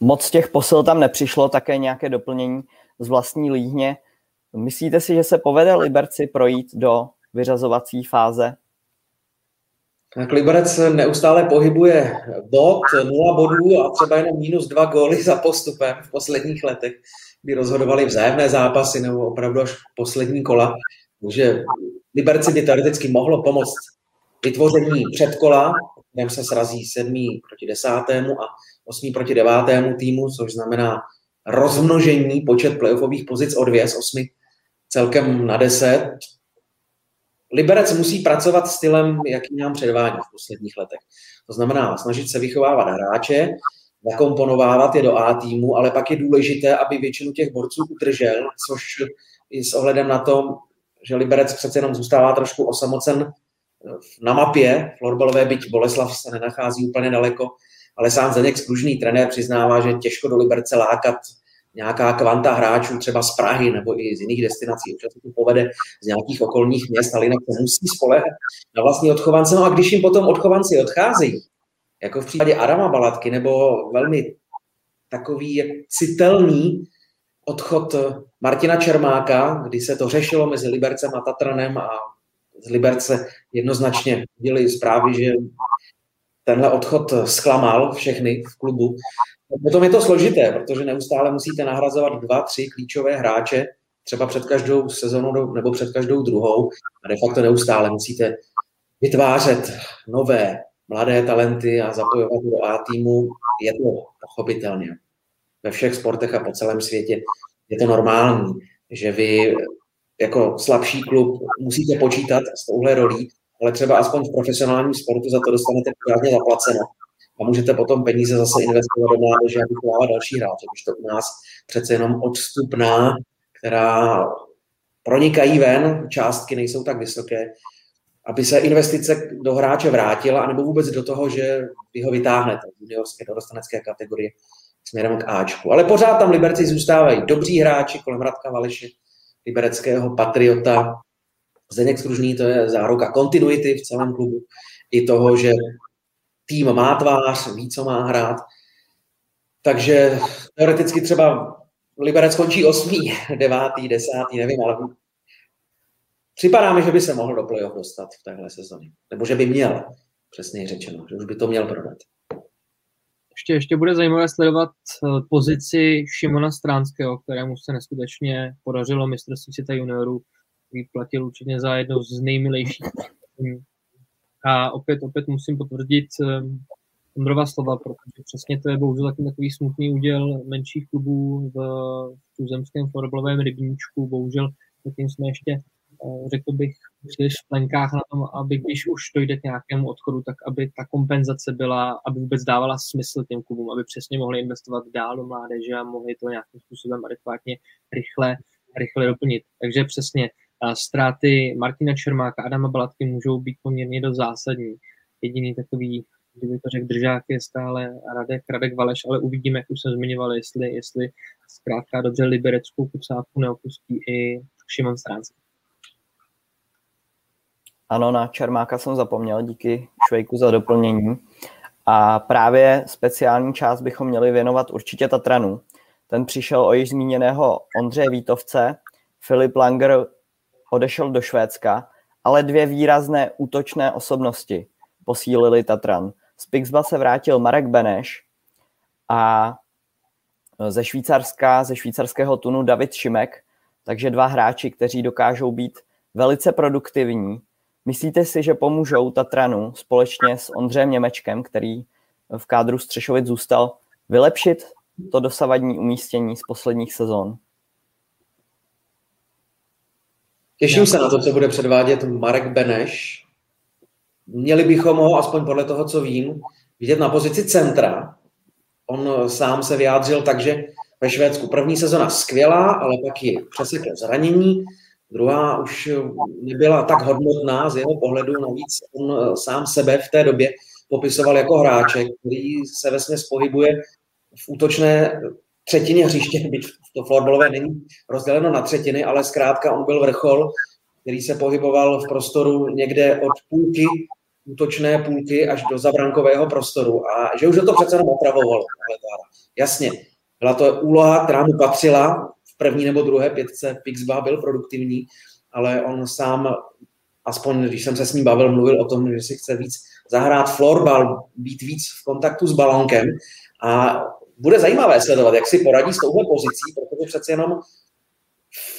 moc těch posil tam nepřišlo, také nějaké doplnění z vlastní líhně. Myslíte si, že se povede Liberci projít do vyřazovací fáze? Tak Liberec neustále pohybuje bod, nula bodů a třeba jenom minus dva góly za postupem v posledních letech, kdy rozhodovali vzájemné zápasy nebo opravdu až poslední kola. Takže Liberci by teoreticky mohlo pomoct vytvoření předkola, kterém se srazí sedmý proti desátému a osmý proti devátému týmu, což znamená rozmnožení počet playoffových pozic o dvě z osmi celkem na deset. Liberec musí pracovat stylem, jaký nám předvádí v posledních letech. To znamená snažit se vychovávat hráče, nakomponovávat je do A týmu, ale pak je důležité, aby většinu těch borců udržel, což i s ohledem na to, že Liberec přece jenom zůstává trošku osamocen na mapě florbalové, byť Boleslav se nenachází úplně daleko, ale sám Zdeněk Spružný trenér přiznává, že těžko do Liberce lákat nějaká kvanta hráčů třeba z Prahy nebo i z jiných destinací. Občas to povede z nějakých okolních měst, ale jinak se musí spolehat na vlastní odchovance. No a když jim potom odchovanci odcházejí, jako v případě Adama Balatky, nebo velmi takový citelný odchod Martina Čermáka, kdy se to řešilo mezi Libercem a Tatranem a z Liberce jednoznačně děli zprávy, že tenhle odchod zklamal všechny v klubu. Potom je to složité, protože neustále musíte nahrazovat dva, tři klíčové hráče, třeba před každou sezónou nebo před každou druhou a de facto neustále musíte vytvářet nové mladé talenty a zapojovat do A týmu. Je to pochopitelně ve všech sportech a po celém světě je to normální, že vy jako slabší klub musíte počítat s touhle rolí, ale třeba aspoň v profesionálním sportu za to dostanete pořádně zaplaceno a můžete potom peníze zase investovat do mládeže a vychovávat další hráče, když to u nás přece jenom odstupná, která pronikají ven, částky nejsou tak vysoké, aby se investice do hráče vrátila, anebo vůbec do toho, že vy ho vytáhnete z juniorské dorostanecké kategorie směrem k Ačku. Ale pořád tam Liberci zůstávají dobří hráči kolem Radka Valeše, libereckého patriota. Zdeněk Skružný to je záruka kontinuity v celém klubu. I toho, že tým má tvář, ví, co má hrát. Takže teoreticky třeba Liberec končí osmý, devátý, desátý, nevím, ale připadá mi, že by se mohl do playoff dostat v téhle sezóně. Nebo že by měl, přesně řečeno, že už by to měl prodat. Ještě, ještě bude zajímavé sledovat eh, pozici Šimona Stránského, kterému se neskutečně podařilo mistrovství světa juniorů, který platil určitě za jedno z nejmilejších. A opět, opět musím potvrdit eh, Ondrova slova, protože přesně to je bohužel taky takový smutný úděl menších klubů v, tuzemském florbalovém rybníčku. Bohužel zatím jsme ještě Eh, řekl bych, příliš v plenkách na tom, aby když už dojde k nějakému odchodu, tak aby ta kompenzace byla, aby vůbec dávala smysl těm klubům, aby přesně mohli investovat dál do mládeže a mohli to nějakým způsobem adekvátně rychle, rychle doplnit. Takže přesně ztráty Martina Čermáka, Adama Balatky můžou být poměrně dost zásadní. Jediný takový, kdyby to řekl držák, je stále Radek, Radek Valeš, ale uvidíme, jak už jsem zmiňoval, jestli, jestli zkrátka dobře libereckou kucávku neopustí i Šimon Stránský. Ano, na Čermáka jsem zapomněl, díky Švejku za doplnění. A právě speciální část bychom měli věnovat určitě Tatranu. Ten přišel o již zmíněného Ondřeje Vítovce, Filip Langer odešel do Švédska, ale dvě výrazné útočné osobnosti posílili Tatran. Z Pixba se vrátil Marek Beneš a ze Švýcarska, ze švýcarského tunu David Šimek, takže dva hráči, kteří dokážou být velice produktivní Myslíte si, že pomůžou Tatranu společně s Ondřejem Němečkem, který v kádru Střešovic zůstal, vylepšit to dosavadní umístění z posledních sezon? Těším se na to, co bude předvádět Marek Beneš. Měli bychom ho, aspoň podle toho, co vím, vidět na pozici centra. On sám se vyjádřil tak, že ve Švédsku první sezona skvělá, ale pak ji přesekl zranění, Druhá už nebyla tak hodnotná z jeho pohledu, navíc on eh, sám sebe v té době popisoval jako hráče, který se vesmě pohybuje v útočné třetině hřiště, byť to florbalové není rozděleno na třetiny, ale zkrátka on byl vrchol, který se pohyboval v prostoru někde od půlky, útočné půlky až do zabrankového prostoru a že už to přece jenom opravovalo. Jasně, byla to úloha, která mu patřila, první nebo druhé pětce Pixba byl produktivní, ale on sám, aspoň když jsem se s ním bavil, mluvil o tom, že si chce víc zahrát florbal, být víc v kontaktu s balonkem a bude zajímavé sledovat, jak si poradí s touhle pozicí, protože přece jenom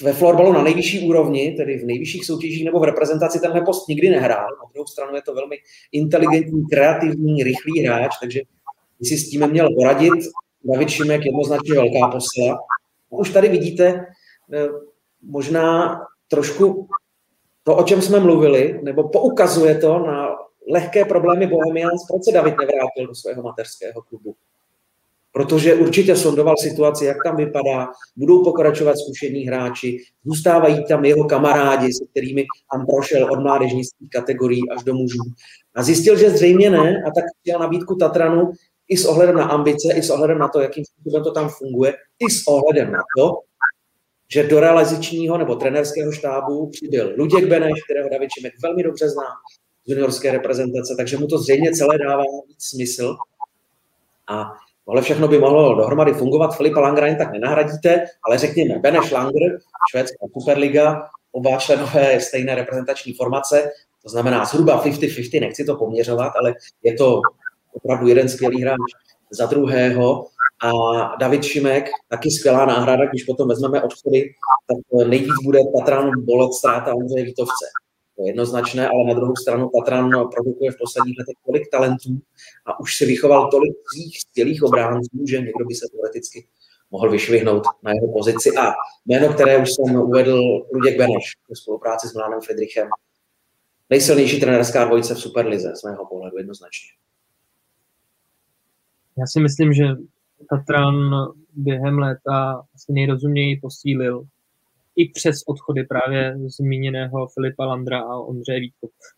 ve florbalu na nejvyšší úrovni, tedy v nejvyšších soutěžích nebo v reprezentaci tenhle post nikdy nehrál. Na druhou stranu je to velmi inteligentní, kreativní, rychlý hráč, takže by si s tím měl poradit. David Šimek jednoznačně velká posila už tady vidíte eh, možná trošku to, o čem jsme mluvili, nebo poukazuje to na lehké problémy Bohemians, proč se David nevrátil do svého mateřského klubu. Protože určitě sondoval situaci, jak tam vypadá, budou pokračovat zkušení hráči, zůstávají tam jeho kamarádi, se kterými tam prošel od mládežnických kategorií až do mužů. A zjistil, že zřejmě ne, a tak chtěl nabídku Tatranu, i s ohledem na ambice, i s ohledem na to, jakým způsobem to tam funguje, i s ohledem na to, že do realizačního nebo trenerského štábu přibyl Luděk Beneš, kterého David Šimek velmi dobře zná z juniorské reprezentace, takže mu to zřejmě celé dává víc smysl. A tohle všechno by mohlo dohromady fungovat. Filipa Langrain tak nenahradíte, ale řekněme Beneš Langer, švédská Superliga, oba členové stejné reprezentační formace, to znamená zhruba 50-50, nechci to poměřovat, ale je to opravdu jeden skvělý hráč za druhého. A David Šimek, taky skvělá náhrada, když potom vezmeme odchody, tak nejvíc bude Tatran bolet ztráta Ondřeje Vítovce. To je jednoznačné, ale na druhou stranu Tatran produkuje v posledních letech tolik talentů a už si vychoval tolik svých skvělých obránců, že někdo by se teoreticky mohl vyšvihnout na jeho pozici. A jméno, které už jsem uvedl, Luděk Beneš ve spolupráci s Milanem Friedrichem. Nejsilnější trenerská dvojice v Superlize, z mého pohledu jednoznačně. Já si myslím, že Tatran během léta asi nejrozuměji posílil i přes odchody právě zmíněného Filipa Landra a Ondřeje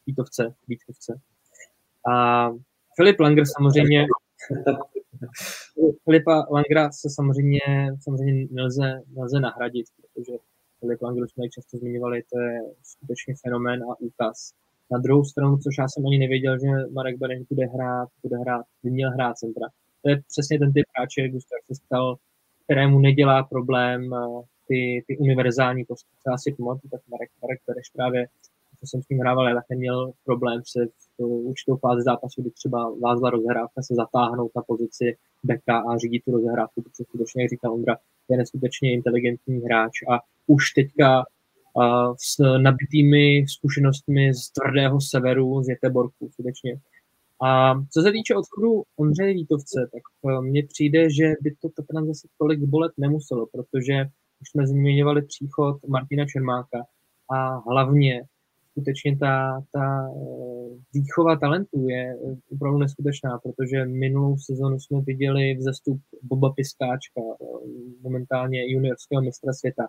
Vítovce, Vítkovce. A Filip Langer samozřejmě Filipa Langra se samozřejmě, samozřejmě nelze, nelze nahradit, protože Filip Langer, jsme často zmiňovali, to je skutečně fenomén a úkaz. Na druhou stranu, což já jsem ani nevěděl, že Marek Beneš bude hrát, bude hrát, by měl hrát centra. To je přesně ten typ hráče, Gustav se stal, kterému nedělá problém eh, ty, ty univerzální postupy. Já si pamatuju, tak Marek, Marek Beneš právě co jsem s tím hrával, tak neměl problém se v určitou fázi zápasu, kdy třeba vázla rozhrávka se zatáhnout na pozici beka a řídit tu rozhrávku, protože skutečně, jak říkal Ondra, je neskutečně inteligentní hráč a už teďka uh, s nabitými zkušenostmi z tvrdého severu, z Jeteborku, skutečně. A co se týče odchodu Ondřeje Vítovce, tak uh, mně přijde, že by to Tatran zase tolik bolet nemuselo, protože už jsme zmiňovali příchod Martina Čermáka a hlavně skutečně ta, ta eh, výchova talentů je opravdu neskutečná, protože minulou sezonu jsme viděli vzestup Boba Piskáčka, eh, momentálně juniorského mistra světa.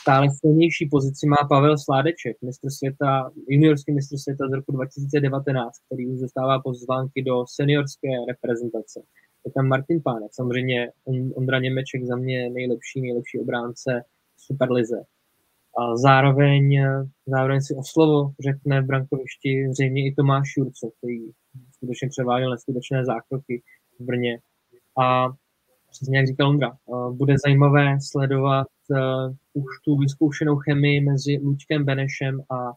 Stále silnější pozici má Pavel Sládeček, mistr světa, juniorský mistr světa z roku 2019, který už dostává pozvánky do seniorské reprezentace. Je tam Martin Pánek, samozřejmě Ondra Němeček za mě nejlepší, nejlepší obránce Superlize a zároveň, zároveň si o slovo řekne v brankovišti zřejmě i Tomáš Jurco, který skutečně převáděl neskutečné zákroky v Brně. A přesně jak říkal Ondra, bude zajímavé sledovat už tu vyzkoušenou chemii mezi Lučkem Benešem a,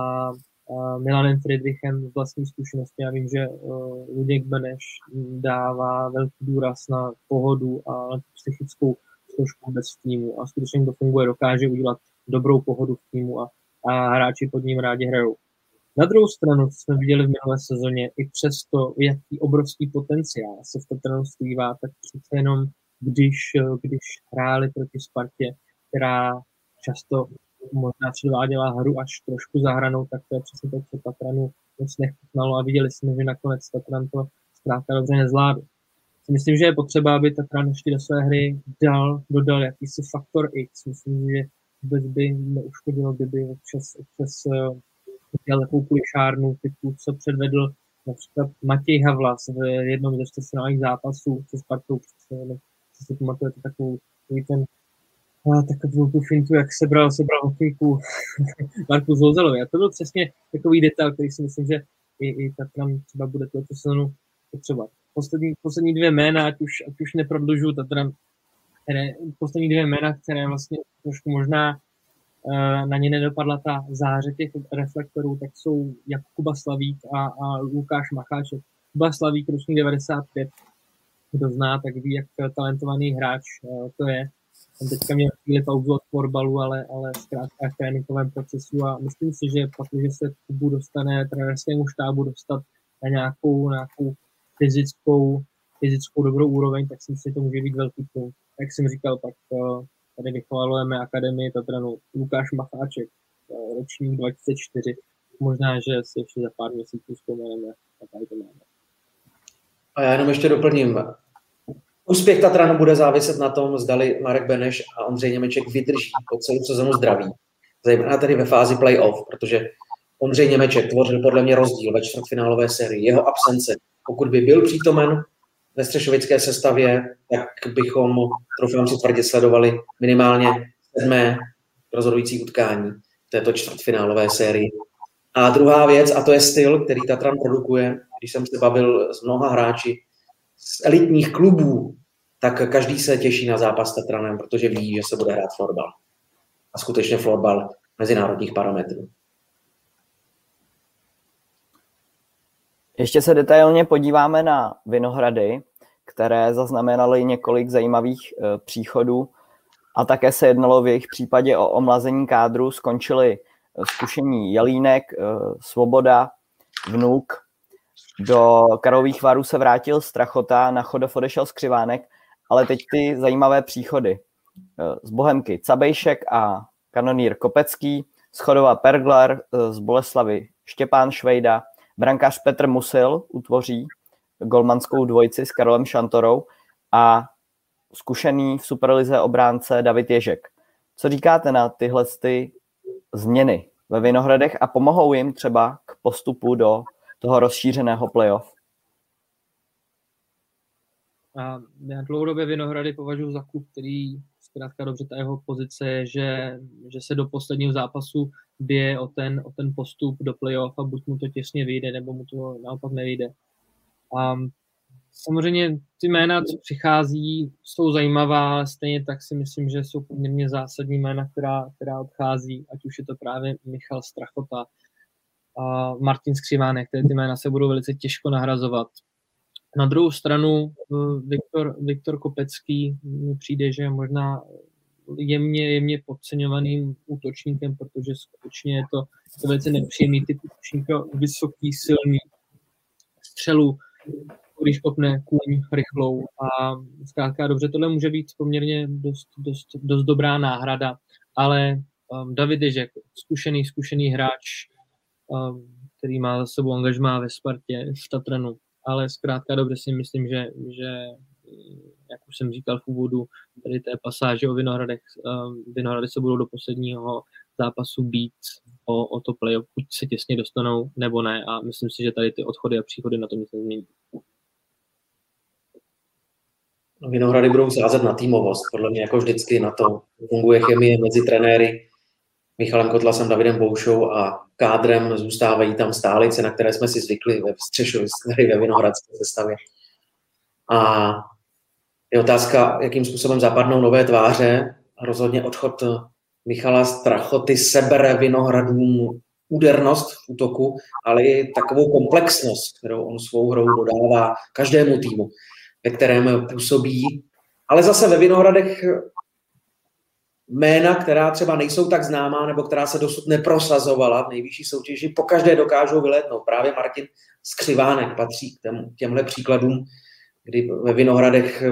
a, a Milanem Friedrichem z vlastní zkušenosti. Já vím, že Luděk Beneš dává velký důraz na pohodu a na psychickou složku bez týmu a skutečně to funguje, dokáže udělat dobrou pohodu v týmu a, a hráči pod ním rádi hrajou. Na druhou stranu, co jsme viděli v minulé sezóně, i přesto, jaký obrovský potenciál se v Tottenhamu skrývá, tak přece jenom, když, když hráli proti Spartě, která často možná předváděla hru až trošku za hranou, tak to je přesně to, co Tatranu moc nechutnalo a viděli jsme, že nakonec Tatran to zkrátka dobře nezvládl. Myslím, že je potřeba, aby Tatran ještě do své hry dal, dodal jakýsi faktor X. Myslím, že vůbec by neuškodilo, kdyby občas, občas udělal takovou kulišárnu typu, co předvedl například Matěj Havlas v jednom ze čtvrtfinálních zápasů se Spartou. Si pamatujete takovou, ten a takovou tu fintu, jak sebral, sebral hokejku Marku Zolzelovi. A to byl přesně takový detail, který si myslím, že i, i tak nám třeba bude tuto sezonu potřebovat. Poslední, poslední dvě jména, ať už, ať už neprodlužu, Tatran které, poslední dvě jména, které vlastně trošku možná na ně nedopadla ta záře těch reflektorů, tak jsou jak Kuba Slavík a, a Lukáš Macháček. Kuba Slavík, ročník 95, kdo zná, tak ví, jak talentovaný hráč uh, to je. On teďka měl chvíli pauzu od fotbalu, ale, ale zkrátka v tréninkovém procesu a myslím si, že pak, když se Kubu dostane trenerskému štábu dostat na nějakou, nějakou fyzickou, fyzickou dobrou úroveň, tak si myslím, že to může být velký punkt jak jsem říkal, tak eh, tady vychvalujeme Akademii Tatranu Lukáš Macháček, eh, ročník 2004. Možná, že si ještě za pár měsíců vzpomeneme na tady to máme. A já jenom ještě doplním. Úspěch Tatranu bude záviset na tom, zdali Marek Beneš a Ondřej Němeček vydrží po celou sezonu zdraví. Zejména tady ve fázi playoff, protože Ondřej Němeček tvořil podle mě rozdíl ve čtvrtfinálové sérii. Jeho absence, pokud by byl přítomen, ve střešovické sestavě, tak bychom, troufám si tvrdě, sledovali minimálně sedmé rozhodující utkání této čtvrtfinálové sérii. A druhá věc, a to je styl, který Tatran produkuje, když jsem se bavil s mnoha hráči z elitních klubů, tak každý se těší na zápas s Tatranem, protože ví, že se bude hrát florbal. A skutečně florbal mezinárodních parametrů. Ještě se detailně podíváme na Vinohrady, které zaznamenaly několik zajímavých e, příchodů a také se jednalo v jejich případě o omlazení kádru. Skončili e, zkušení Jelínek, e, Svoboda, Vnuk. Do Karových varů se vrátil Strachota, na Chodov odešel Skřivánek, ale teď ty zajímavé příchody. Z Bohemky Cabejšek a kanonýr Kopecký, z Chodova Pergler, z Boleslavy Štěpán Švejda, brankář Petr Musil utvoří golmanskou dvojici s Karolem Šantorou a zkušený v Superlize obránce David Ježek. Co říkáte na tyhle ty změny ve Vinohradech a pomohou jim třeba k postupu do toho rozšířeného playoff? A já dlouhodobě Vinohrady považuji za klub, který zkrátka dobře ta jeho pozice je, že, že se do posledního zápasu bije o ten, o ten postup do playoff a buď mu to těsně vyjde, nebo mu to naopak nevyjde. A samozřejmě ty jména, co přichází, jsou zajímavá, ale stejně tak si myslím, že jsou poměrně zásadní jména, která, která odchází, ať už je to právě Michal Strachota, a Martin Skřivánek, které ty jména se budou velice těžko nahrazovat. Na druhou stranu eh, Viktor, Viktor Kopecký mi přijde, že je možná jemně, jemně podceňovaným útočníkem, protože skutečně je to, to velice nepříjemný typ útočníka, vysoký, silný, střelu, když kopne kůň rychlou a zkrátka dobře, tohle může být poměrně dost, dost, dost dobrá náhrada, ale um, David Ježek, zkušený, zkušený hráč, který má za sebou angažmá ve Spartě, v Tatranu, ale zkrátka dobře si myslím, že, že jak už jsem říkal v úvodu, tady té pasáže o Vinohradech, Vinohrady se budou do posledního zápasu být o, o to play buď se těsně dostanou, nebo ne. A myslím si, že tady ty odchody a příchody na to nic nezmění. Vinohrady budou sázet na týmovost, podle mě jako vždycky na to funguje chemie mezi trenéry Michalem Kotlasem, Davidem Boušou a kádrem zůstávají tam stálice, na které jsme si zvykli ve Střešovi, ve Vinohradské sestavě. A je otázka, jakým způsobem zapadnou nové tváře. Rozhodně odchod Michala Strachoty sebere Vinohradům údernost v útoku, ale i takovou komplexnost, kterou on svou hrou dodává každému týmu, ve kterém působí. Ale zase ve Vinohradech jména, která třeba nejsou tak známá, nebo která se dosud neprosazovala v nejvyšší soutěži, pokaždé dokážou vylétnout. Právě Martin Skřivánek patří k těmhle příkladům, kdy ve Vinohradech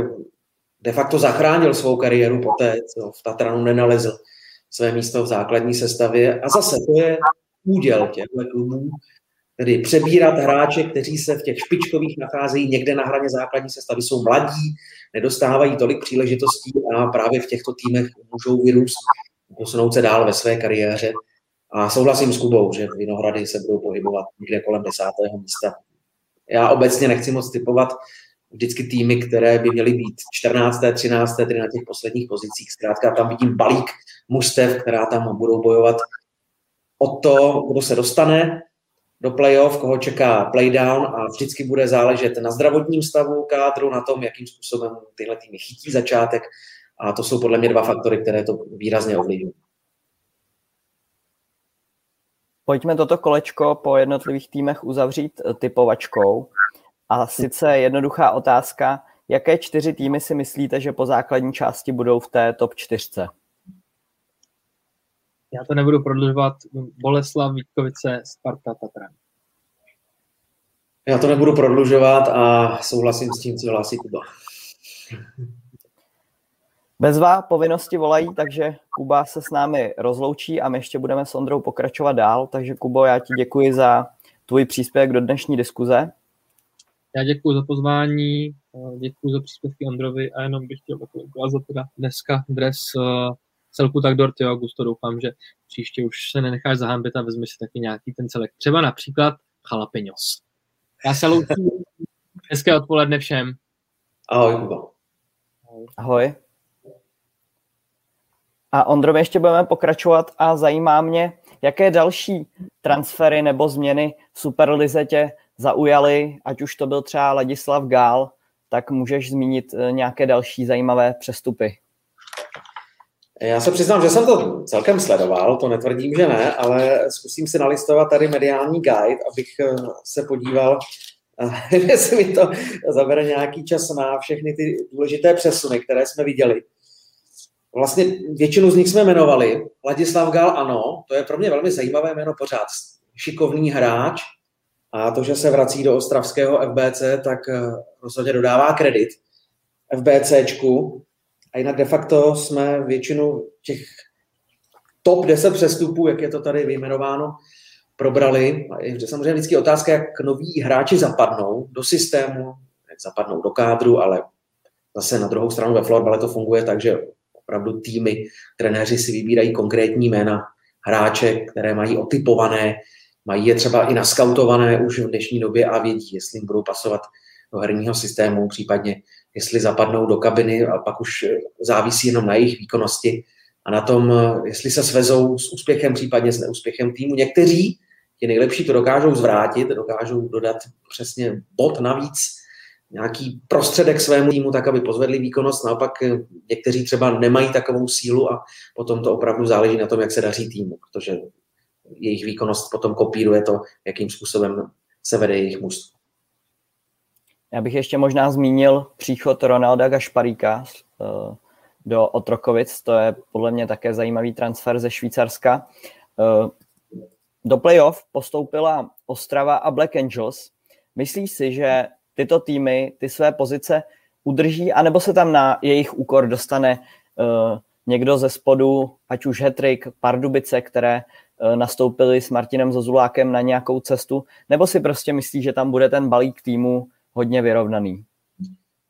de facto zachránil svou kariéru poté, co v Tatranu nenalezl své místo v základní sestavě. A zase to je úděl těchto klubů, tedy přebírat hráče, kteří se v těch špičkových nacházejí někde na hraně základní sestavy, jsou mladí, nedostávají tolik příležitostí a právě v těchto týmech můžou vyrůst, posunout se dál ve své kariéře. A souhlasím s Kubou, že Vinohrady se budou pohybovat někde kolem desátého místa. Já obecně nechci moc typovat, vždycky týmy, které by měly být 14., 13., tedy na těch posledních pozicích. Zkrátka tam vidím balík mužstev, která tam budou bojovat o to, kdo se dostane do playoff, koho čeká playdown a vždycky bude záležet na zdravotním stavu kádru, na tom, jakým způsobem tyhle týmy chytí začátek a to jsou podle mě dva faktory, které to výrazně ovlivňují. Pojďme toto kolečko po jednotlivých týmech uzavřít typovačkou. A sice jednoduchá otázka, jaké čtyři týmy si myslíte, že po základní části budou v té top čtyřce? Já to nebudu prodlužovat. Boleslav, Vítkovice, Sparta, Tatran. Já to nebudu prodlužovat a souhlasím s tím, co hlásí Kuba. Bezva povinnosti volají, takže Kuba se s námi rozloučí a my ještě budeme s Ondrou pokračovat dál. Takže Kubo, já ti děkuji za tvůj příspěvek do dnešní diskuze. Já děkuji za pozvání, eh, děkuji za příspěvky Ondrovi a jenom bych chtěl ukázat teda dneska dres uh, celku tak Dorty Augusto. Doufám, že příště už se nenecháš zahambit a vezmi si taky nějaký ten celek. Třeba například jalapenos. Já se loučím. Hezké odpoledne všem. Ahoj, Kuba. Ahoj. A Ondrovi ještě budeme pokračovat a zajímá mě, jaké další transfery nebo změny v Superlize tě zaujaly, ať už to byl třeba Ladislav Gál, tak můžeš zmínit eh, nějaké další zajímavé přestupy. Já se přiznám, že jsem to celkem sledoval, to netvrdím, že ne, ale zkusím si nalistovat tady mediální guide, abych eh, se podíval jestli mi to zabere nějaký čas na všechny ty důležité přesuny, které jsme viděli. Vlastně většinu z nich jsme jmenovali. Ladislav Gal, ano, to je pro mě velmi zajímavé jméno pořád. Šikovný hráč a to, že se vrací do ostravského FBC, tak eh, rozhodně dodává kredit FBCčku. A jinak de facto jsme většinu těch top 10 přestupů, jak je to tady vyjmenováno, probrali. A je samozřejmě vždycky otázka, jak noví hráči zapadnou do systému, jak zapadnou do kádru, ale zase na druhou stranu ve florbale to funguje tak, že opravdu týmy, trenéři si vybírají konkrétní jména hráče, které mají otypované, mají je třeba i naskautované už v dnešní době a vědí, jestli jim budou pasovat do herního systému, případně jestli zapadnou do kabiny a pak už závisí jenom na jejich výkonnosti a na tom, jestli se svezou s úspěchem, případně s neúspěchem týmu. Někteří, ti nejlepší, to dokážou zvrátit, dokážou dodat přesně bod navíc, nějaký prostředek svému týmu, tak aby pozvedli výkonnost. Naopak někteří třeba nemají takovou sílu a potom to opravdu záleží na tom, jak se daří týmu, protože jejich výkonnost potom kopíruje to, jakým způsobem se vede jejich mužstvo. Já bych ještě možná zmínil příchod Ronalda Gašparíka eh, do Otrokovic, to je podle mě také zajímavý transfer ze Švýcarska. Eh, do playoff postoupila Ostrava a Black Angels. Myslíš si, že tyto týmy ty své pozice udrží, anebo se tam na jejich úkor dostane uh, někdo ze spodu, ať už Hetrik, Pardubice, které nastoupili s Martinem Zozulákem na nějakou cestu, nebo si prostě myslí, že tam bude ten balík týmu hodně vyrovnaný?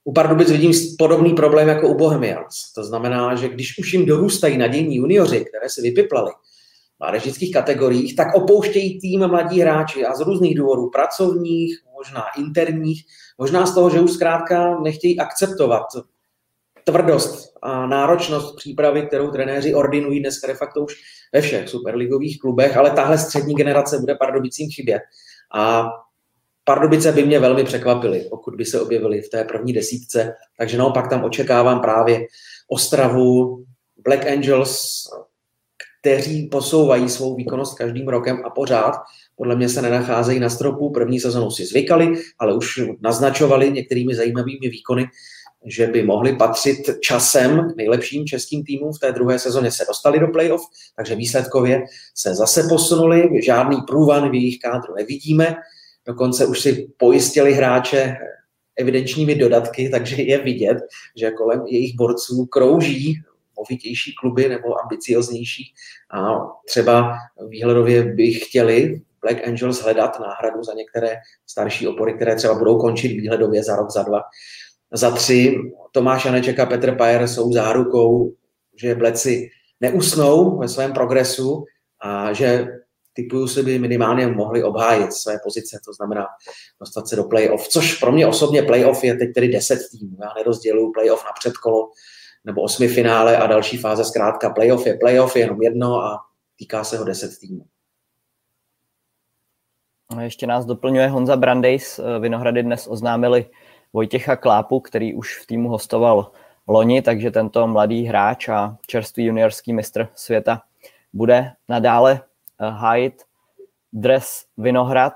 U Pardubic vidím podobný problém jako u Bohemians. To znamená, že když už jim dorůstají nadějní junioři, které se vypiplali v mládežnických kategoriích, tak opouštějí tým mladí hráči a z různých důvodů, pracovních, možná interních, možná z toho, že už zkrátka nechtějí akceptovat tvrdost a náročnost přípravy, kterou trenéři ordinují dnes de facto už ve všech superligových klubech, ale tahle střední generace bude Pardubicím chybět. A Pardubice by mě velmi překvapily, pokud by se objevili v té první desítce, takže naopak tam očekávám právě Ostravu, Black Angels, kteří posouvají svou výkonnost každým rokem a pořád podle mě se nenacházejí na stropu. První sezonu si zvykali, ale už naznačovali některými zajímavými výkony, že by mohli patřit časem k nejlepším českým týmům. V té druhé sezóně se dostali do playoff, takže výsledkově se zase posunuli. Žádný průvan v jejich kádru nevidíme. Dokonce už si pojistili hráče evidenčními dodatky, takže je vidět, že kolem jejich borců krouží movitější kluby nebo ambicioznější a třeba výhledově by chtěli Black Angels hledat náhradu za některé starší opory, které třeba budou končit výhledově za rok, za dva, za tři. Tomáš Janeček a Petr Pajer jsou zárukou, že Bleci neusnou ve svém progresu a že typuju si by minimálně mohli obhájit své pozice, to znamená dostat se do playoff, což pro mě osobně playoff je teď tedy 10 týmů. Já nerozděluju playoff na předkolo nebo osmi finále a další fáze zkrátka playoff je playoff, je jenom jedno a týká se ho 10 týmů. Ještě nás doplňuje Honza Brandejs. Vinohrady dnes oznámili Vojtěcha Klápu, který už v týmu hostoval loni, takže tento mladý hráč a čerstvý juniorský mistr světa bude nadále hájit dres Vinohrad.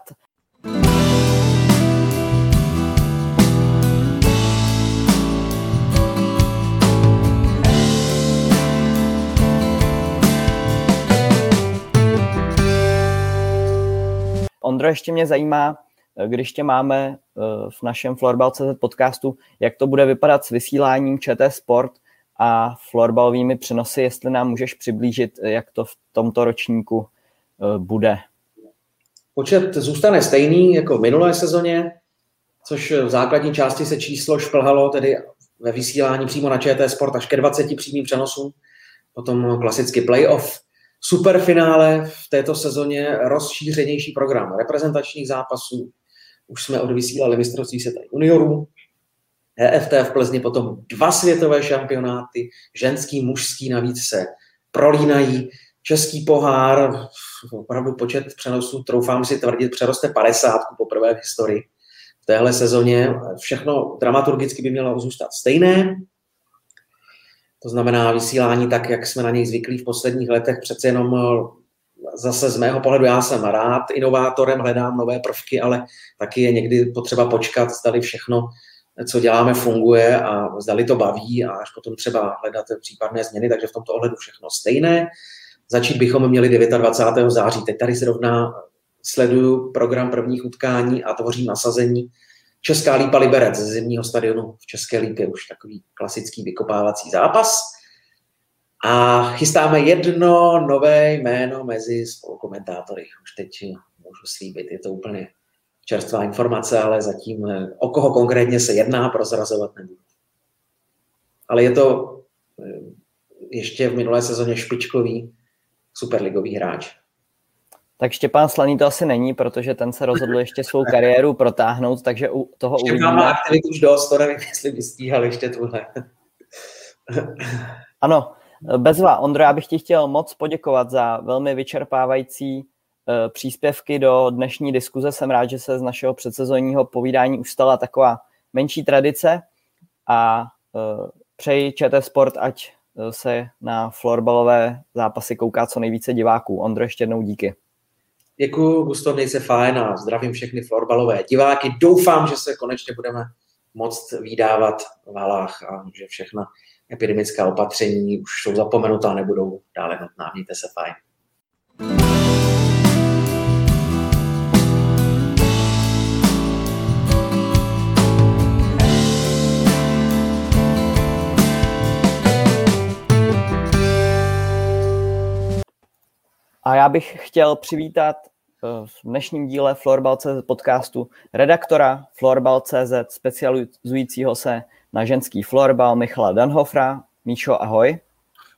Ondro, ještě mě zajímá, když tě máme eh, v našem Florbal.cz podcastu, jak to bude vypadat s vysíláním ČT Sport a florbalovými přenosy, jestli nám můžeš přiblížit, jak to v tomto ročníku bude. Počet zůstane stejný jako v minulé sezóně, což v základní části se číslo šplhalo tedy ve vysílání přímo na ČT Sport až ke 20 přímým přenosům, potom klasicky playoff, superfinále v této sezóně rozšířenější program reprezentačních zápasů. Už jsme odvysílali mistrovství světa juniorů, EFT v Plzni potom dva světové šampionáty, ženský, mužský navíc se prolínají. Český pohár, opravdu počet přenosů, troufám si tvrdit, přeroste 50 poprvé v historii. V téhle sezóně všechno dramaturgicky by mělo zůstat stejné, to znamená vysílání tak, jak jsme na něj zvyklí v posledních letech, přece jenom eh, zase z mého pohledu já jsem rád inovátorem, hledám nové prvky, ale taky je někdy potřeba počkat, zdali všechno, co děláme, funguje a zdali to baví a až potom třeba hledat případné změny, takže v tomto ohledu všechno stejné. Začít bychom měli 29. září. Teď tady zrovna sleduju program prvních utkání a tvořím nasazení Česká lípa Liberec ze zimního stadionu v České lípě, už takový klasický vykopávací zápas. A chystáme jedno nové jméno mezi spolukomentátory. Už teď můžu slíbit, je to úplně čerstvá informace, ale zatím o koho konkrétně se jedná, prozrazovat nebudu. Ale je to eh, ještě v minulé sezóně špičkový superligový hráč. Tak Štěpán Slaný to asi není, protože ten se rozhodl ještě svou kariéru protáhnout, takže u toho Štěpán uvidíme. má aktivitu už dost, to nevím, jestli by stíhal ještě tuhle. ano, bezva. Ondro, já bych ti chtěl moc poděkovat za velmi vyčerpávající uh, příspěvky do dnešní diskuze. Jsem rád, že se z našeho předsezonního povídání už stala taková menší tradice a uh, přeji ČT Sport, ať se na florbalové zápasy kouká co nejvíce diváků. Ondro, ještě jednou díky. Děkuji, Gusto, měj se fajn a zdravím všechny florbalové diváky. Doufám, že se konečně budeme moct vydávat v halách a že všechna epidemická opatření už jsou zapomenutá, nebudou dále nutná. Mějte se fajn. A já bych chtěl přivítat eh, v dnešním díle Florbal.cz podcastu redaktora Florbal.cz specializujícího se na ženský florbal Michala Danhofra. Míšo, ahoj.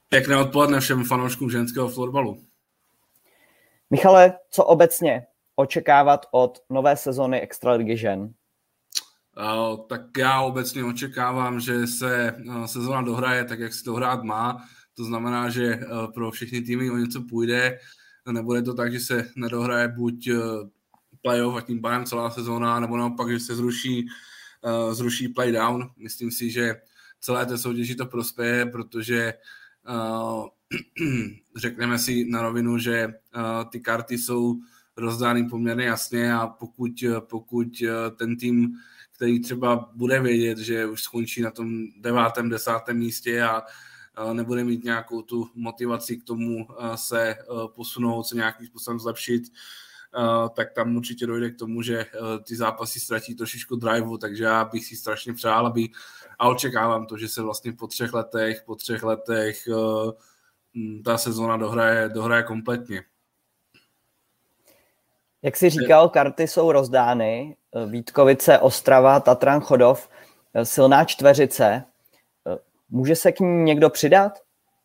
Pěkné odpoledne všem fanouškům ženského florbalu. Michale, co obecně očekávat od nové sezony Extraligy žen? Uh, tak já obecně očekávám, že se uh, sezona dohraje tak, jak si to hrát má. To znamená, že pro všechny týmy o něco půjde. Nebude to tak, že se nedohraje buď playoff a tím pádem celá sezóna, nebo naopak, že se zruší uh, zruší playdown. Myslím si, že celé té soutěži to prospěje, protože uh, řekneme si na rovinu, že ty karty jsou rozdány poměrně jasně a pokud, pokud ten tým, který třeba bude vědět, že už skončí na tom devátém, desátém místě a nebude mít nějakou tu motivaci k tomu se posunout, se nějakým způsobem zlepšit, tak tam určitě dojde k tomu, že ty zápasy ztratí trošičku driveu, takže já bych si strašně přál, aby a očekávám to, že se vlastně po třech letech, po třech letech ta sezóna dohraje, dohraje kompletně. Jak jsi říkal, karty jsou rozdány. Vítkovice, Ostrava, Tatran, Chodov, silná čtveřice. Může se k ní někdo přidat?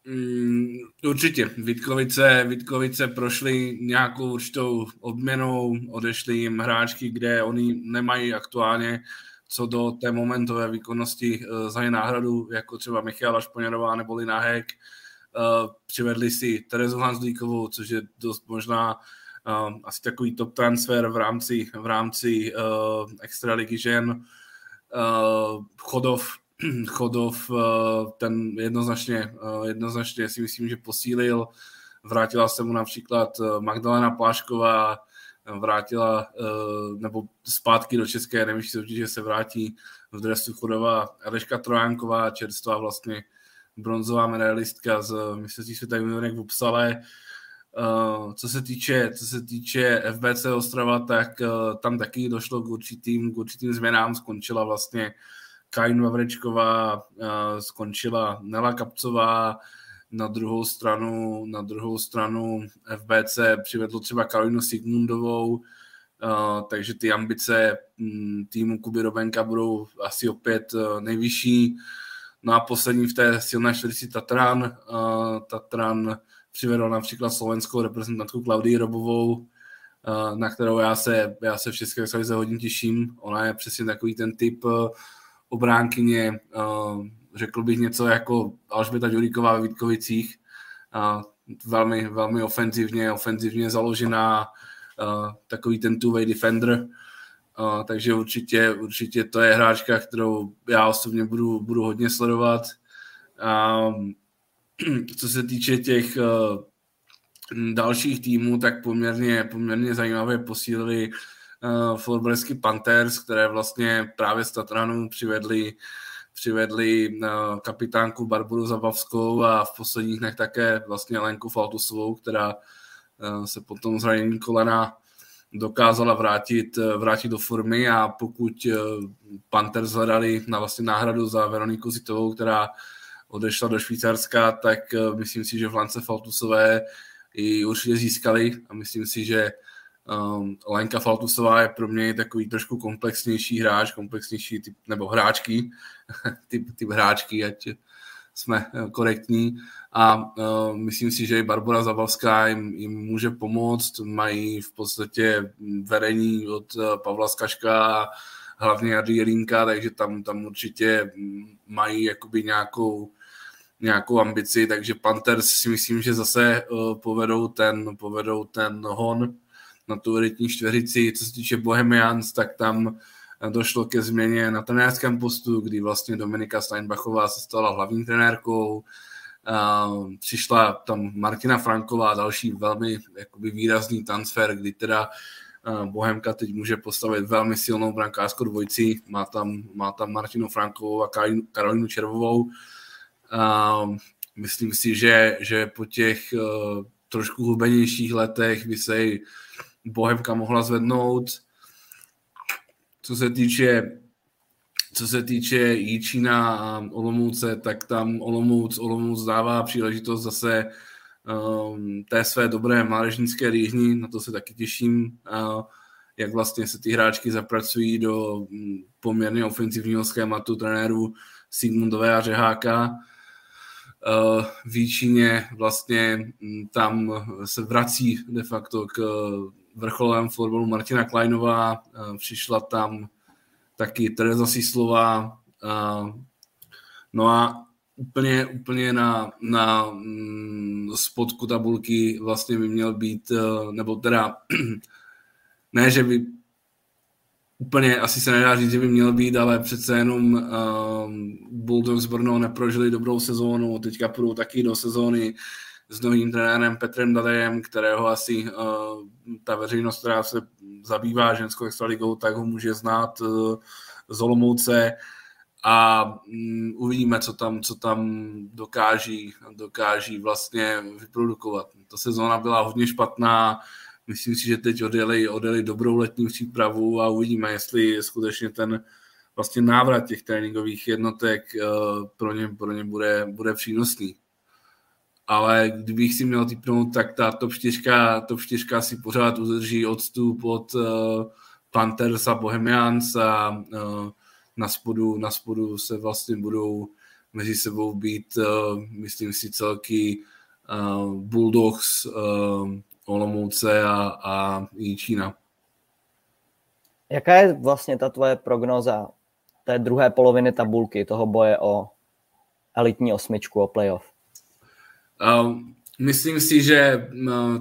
Mm, určitě. Vítkovice, Vítkovice prošly nějakou určitou odměnou, odešly jim hráčky, kde oni nemají aktuálně co do té momentové výkonnosti uh, za ně náhradu, jako třeba Michala Šponěrová nebo Lina Hek. Uh, přivedli si Terezu Hanzlíkovou, což je dost možná uh, asi takový top transfer v rámci, v rámci extraligy žen. Chodov Chodov eh, ten jednoznačně, eh, jednoznačně si myslím, že posílil. Vrátila se mu například eh, Magdalena Plášková, vrátila, nebo zpátky do České nejvyšší soutěže se vrátí v dresu Chodova Eliška Trojánková, čerstvá vlastně bronzová medailistka z mistrovství světa juniorek v Upsale. Co se týče, co se týče FBC Ostrava, tak tam taky došlo k určitým, k určitým změnám. Skončila vlastně Kain Vavrečková skončila Nela Kapcová, na druhou stranu, na druhou stranu FBC přivedlo třeba Karolinu Sigmundovou, takže ty ambice mm, týmu Kuby Robenka budou asi opět nejvyšší. No a poslední v té silné čtvrtici Tatran. Tatran přivedl například slovenskou reprezentantku Klaudii Robovou, na kterou já se, já se v České extralize hodně těším. Ona je přesně takový ten typ obránkyně, uh, řekl bych něco jako Alžběta Ďuríková ve Vítkovicích, uh, velmi, velmi ofenzivně, ofenzivně založená, uh, takový ten two-way defender, takže určitě, určitě to je hráčka, kterou já osobně budu, budu hodně sledovat. Co se týče těch, dalších týmů, tak poměrně, poměrně zajímavě posílili uh, Panthers, které vlastně právě z Tatranu přivedli přivedli uh, kapitánku Barboru Zabavskou a v posledních dnech také vlastně Lenku Faltusovou, která uh, se potom zranění kolena dokázala vrátit, vrátit do formy. A pokud Panthers hledali na vlastně náhradu za Veroniku Zitovou, která odešla do Švýcarska, tak myslím si, že v Lance Faltusové i určitě získali. A myslím si, že um, Lenka Faltusová je pro mě takový trošku komplexnější hráč, komplexnější typ, nebo hráčky, typ, typ hráčky, ať jsme korektní. A uh, myslím si, že i Barbara Zabalská jim, jim může pomoct, mají v podstatě vedení od uh, Pavla Skaška hlavně Jady Jelínka, takže tam, tam určitě mají jakoby nějakou nějakou ambici, takže Panthers si myslím, že zase uh, povedou ten, povedou ten hon na tu elitní čtveřici. Co se týče Bohemians, tak tam došlo ke změně na trenérském postu, kdy vlastně Dominika Steinbachová se stala hlavní trenérkou. Uh, přišla tam Martina Franková, další velmi jakoby výrazný transfer, kdy teda uh, Bohemka teď může postavit velmi silnou brankářskou dvojici. Má tam, má tam Martinu Frankovou a Karolinu Červovou. Myslím si, že, že po těch trošku hubenějších letech by se Bohemka mohla zvednout. Co se týče co se týče Jíčína a Olomouce, tak tam Olomouc, Olomouc dává příležitost zase um, té své dobré mládežnické rýhni, na to se taky těším, uh, jak vlastně se ty hráčky zapracují do um, poměrně ofenzivního schématu trenérů Sigmundové a Řeháka. Uh, v Jíčíně vlastně um, tam se vrací de facto k vrcholovém fotbalu Martina Kleinová, eh, přišla tam taky Tereza Sislová, eh, no a úplně, úplně na, na mm, spodku tabulky vlastně by měl být, eh, nebo teda ne, že by úplně asi se nedá říct, že by měl být, ale přece jenom uh, Bulldogs Brno neprožili dobrou sezónu, teďka půjdou taky do sezóny s novým trenérem Petrem Dadejem, kterého asi uh, ta veřejnost, která se zabývá ženskou extraligou, tak ho může znát uh, z Olomouce. A um, uvidíme, co tam, co tam dokáží, dokáží vlastně vyprodukovat. Ta sezóna byla hodně špatná, myslím si, že teď odjeli, odjeli dobrou letní přípravu a uvidíme, jestli skutečně ten vlastně návrat těch tréninkových jednotek uh, pro ně, pro ně bude, bude přínosný ale kdybych si měl typnout, tak ta top 4, top 4 si pořád udrží odstup od uh, Panthers a Bohemians a uh, na, spodu, na spodu se vlastně budou mezi sebou být, uh, myslím si, celky uh, Bulldogs, uh, Olomouce a, a Jičína. Jaká je vlastně ta tvoje prognoza té druhé poloviny tabulky, toho boje o elitní osmičku, o playoff? Myslím si, že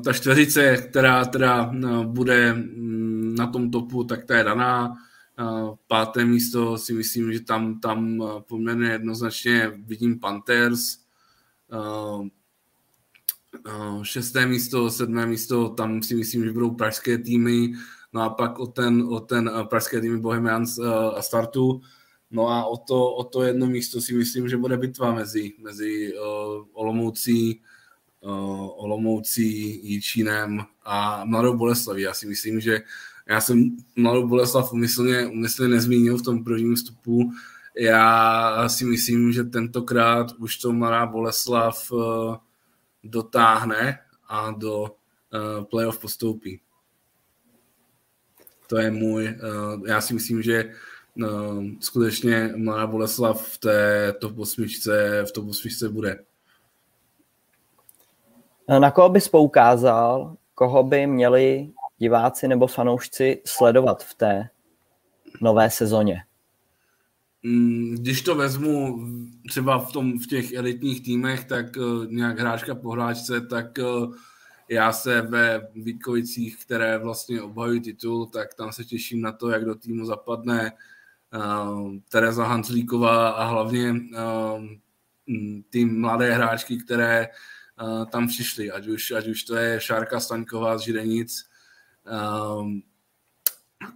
ta čtveřice, která teda bude na tom topu, tak ta je daná. Páté místo si myslím, že tam, tam poměrně jednoznačně vidím Panthers. Šesté místo, sedmé místo, tam si myslím, že budou pražské týmy. No a pak o ten, o ten pražské týmy Bohemians a startu. No a o to, o to jedno místo si myslím, že bude bitva mezi, mezi uh, Olomoucí, uh, Olomoucí, Jíčínem a Mladou Boleslaví. Já si myslím, že já jsem Mladou Boleslav umyslně, umyslně nezmínil v tom prvním vstupu. Já si myslím, že tentokrát už to Mladá Boleslav uh, dotáhne a do uh, playoff postoupí. To je můj, uh, já si myslím, že no, skutečně Mladá Boleslav v té top 8, v top 8 bude. Na koho bys poukázal, koho by měli diváci nebo fanoušci sledovat v té nové sezóně? Mm, když to vezmu třeba v, tom, v těch elitních týmech, tak uh, nějak hráčka po hráčce, tak uh, já se ve Vítkovicích, které vlastně obhajují titul, tak tam se těším na to, jak do týmu zapadne uh, Tereza Hanzlíková a hlavně uh, ty mladé hráčky, které tam přišli, ať už, ať už to je Šárka Staňková z Židenic, um,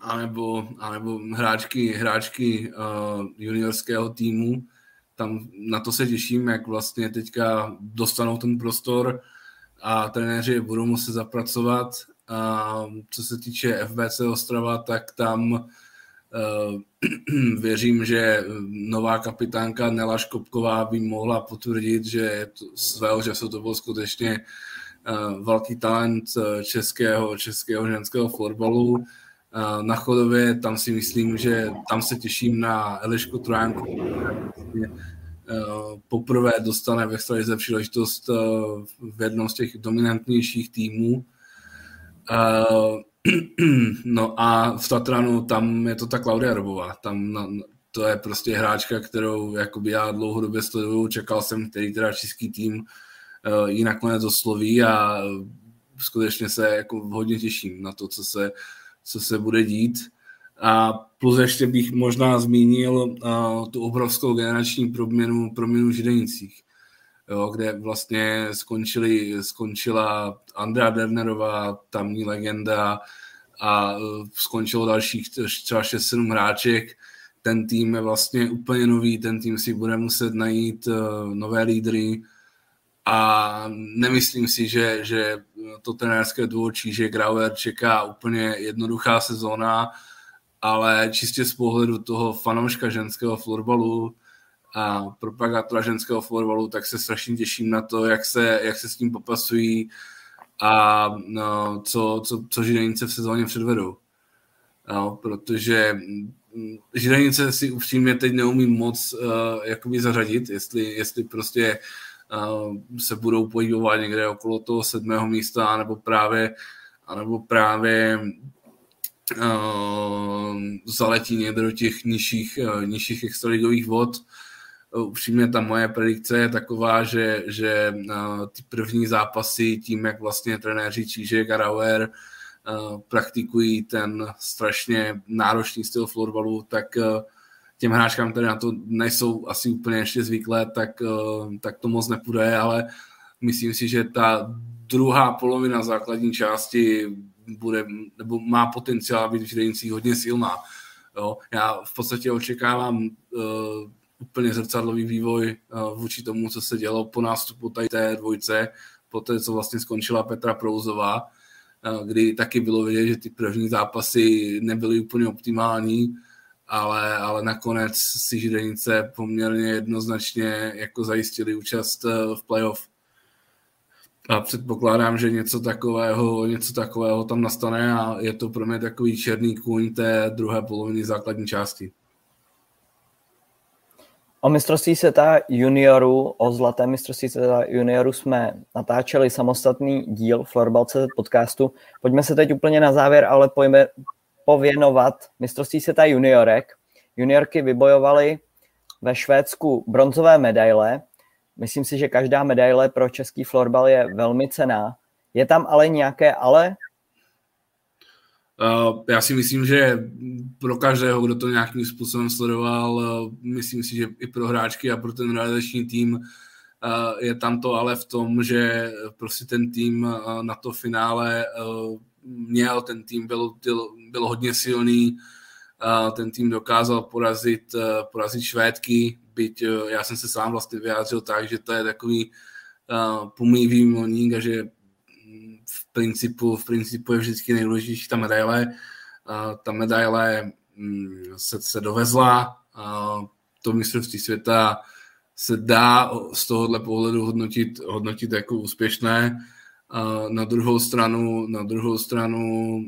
anebo, anebo hráčky, hráčky uh, juniorského týmu. Tam na to se těším, jak vlastně teďka dostanou ten prostor a trenéři budou muset zapracovat. A co se týče FBC Ostrava, tak tam uh, věřím, že nová kapitánka Nela Škopková by mohla potvrdit, že to, svého času to byl skutečně uh, velký talent českého, českého ženského florbalu na Chodově, tam si myslím, že tam se těším na Elišku Trojánku. Poprvé dostane ve extralize příležitost v jednom z těch dominantnějších týmů. No a v Tatranu tam je to ta Klaudia Robová. Tam to je prostě hráčka, kterou jakoby já dlouhodobě sleduju. Čekal jsem, který teda český tým ji nakonec osloví a skutečně se jako hodně těším na to, co se co se bude dít. A plus ještě bych možná zmínil uh, tu obrovskou generační proměnu, proměnu v Židenicích, jo, kde vlastně skončili, skončila Andrea Dernerová, tamní legenda, a uh, skončilo dalších třeba 6-7 hráček. Ten tým je vlastně úplně nový, ten tým si bude muset najít uh, nové lídry, a nemyslím si, že, že to trenérské duo Číže Grauer čeká úplně jednoduchá sezóna, ale čistě z pohledu toho fanouška ženského florbalu a propagátora ženského florbalu, tak se strašně těším na to, jak se, jak se s tím popasují a no, co, co, co Židenice v sezóně předvedou. No, protože Židenice si upřímně teď neumím moc uh, jakoby zařadit, jestli, jestli prostě se budou pohybovat někde okolo toho sedmého místa, nebo právě, anebo právě uh, zaletí někde do těch nižších, uh, nižších extraligových vod. Upřímně ta moje predikce je taková, že, že uh, ty první zápasy tím, jak vlastně trenéři Čížek a Rauer uh, praktikují ten strašně náročný styl florbalu, tak uh, těm hráčkám, které na to nejsou asi úplně ještě zvyklé, tak, eh, tak to moc nepůjde, ale myslím si, že ta druhá polovina základní části bude, nebo má potenciál být v hodně silná. Jo. Já v podstatě očekávám uh, úplně zrcadlový vývoj uh, vůči tomu, co se dělo po nástupu tady té dvojce, po té, co vlastně skončila Petra Prouzová, uh, kdy taky bylo vidět, že ty první zápasy nebyly úplně optimální, ale, ale nakonec si Židenice poměrně jednoznačně jako zajistili účast eh, v playoff. A předpokládám, že něco takového, něco takového tam nastane a je to pro mě takový černý kůň té druhé poloviny základní části. O mistrovství světa juniorů, o zlaté mistrovství světa juniorů jsme natáčeli samostatný díl Florbalce podcastu. Pojďme se teď úplně na závěr, ale pojme, pověnovat mistrovství světa juniorek. Juniorky vybojovaly ve Švédsku bronzové medaile. Myslím si, že každá medaile pro český florbal je velmi cená. Je tam ale nějaké ale? Uh, já si myslím, že pro každého, kdo to nějakým způsobem sledoval, uh, myslím si, že i pro hráčky a pro ten realizační tým uh, je tam to ale v tom, že prostě ten tým na to finále měl, ten tým byl, byl, byl hodně silný, ten tým dokázal porazit, eh, porazit Švédky, byť eh, já jsem se sám vlastně vyjádřil tak, že to je takový pomývý milník a že principu, v principu je vždycky nejdůležitější ta medaile. Ta medaile um, se, se dovezla, to mistrovství světa se dá z tohohle pohledu hodnotit, hodnotit jako úspěšné. Na druhou stranu, na druhou stranu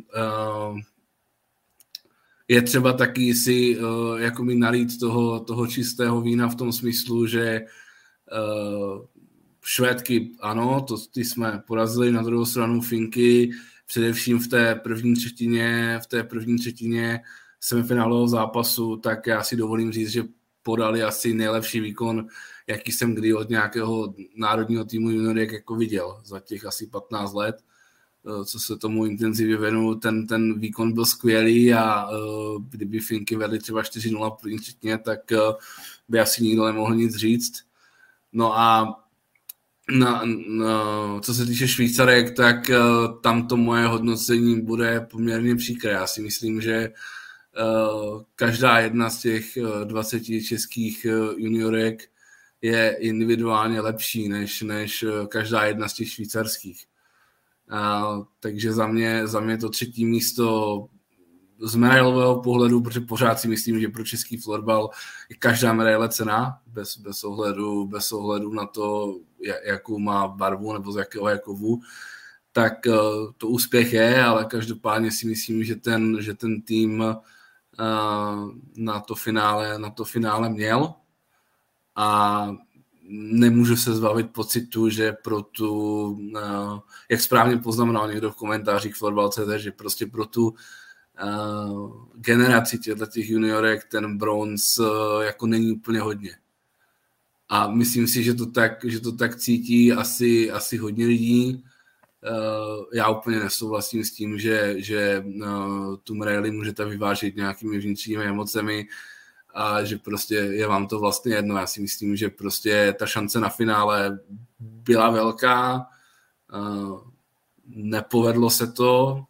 je třeba taky si uh, jako mi nalít toho, toho čistého vína v tom smyslu, že uh, Švédky, ano, to ty jsme porazili, na druhou stranu Finky, především v té první třetině, v té první třetině semifinálového zápasu, tak já si dovolím říct, že podali asi nejlepší výkon, jaký jsem kdy od nějakého národního týmu juniorek jako viděl za těch asi 15 let. Eh, co se tomu intenzivně věnuju, ten, ten výkon byl skvělý a uh, kdyby Finky vedly třeba 4-0 první třetině, tak uh, by asi nikdo nemohl nic říct. No a na, na, co se týče Švýcarek, tak uh, tam to moje hodnocení bude poměrně příkré. Já si myslím, že uh, každá jedna z těch uh, 20 českých uh, juniorek je individuálně lepší než, než každá jedna z těch švýcarských. Uh, takže za mě, za mě to třetí místo z medailového pohledu, protože pořád si myslím, že pro český florbal je každá medaile cena, bez, bez, ohledu, bez ohledu na to, jakou má barvu nebo z jakého je kovu, tak eh, to úspěch je, ale každopádně si myslím, že ten, že ten tým eh, na to finále, na to finále měl a nemůžu se zbavit pocitu, že pro tu, eh, jak správně poznamenal někdo v komentářích Florbal.cz, že prostě pro tu generaci těchto těch juniorek ten bronz jako není úplně hodně. A myslím si, že to tak, že to tak cítí asi, asi hodně lidí. Uh, já úplně nesouhlasím s tím, že, že uh, tu medaili můžete vyvážit nějakými vnitřními emocemi a že prostě je vám to vlastně jedno. Já si myslím, že prostě ta šance na finále byla velká, uh, nepovedlo se to,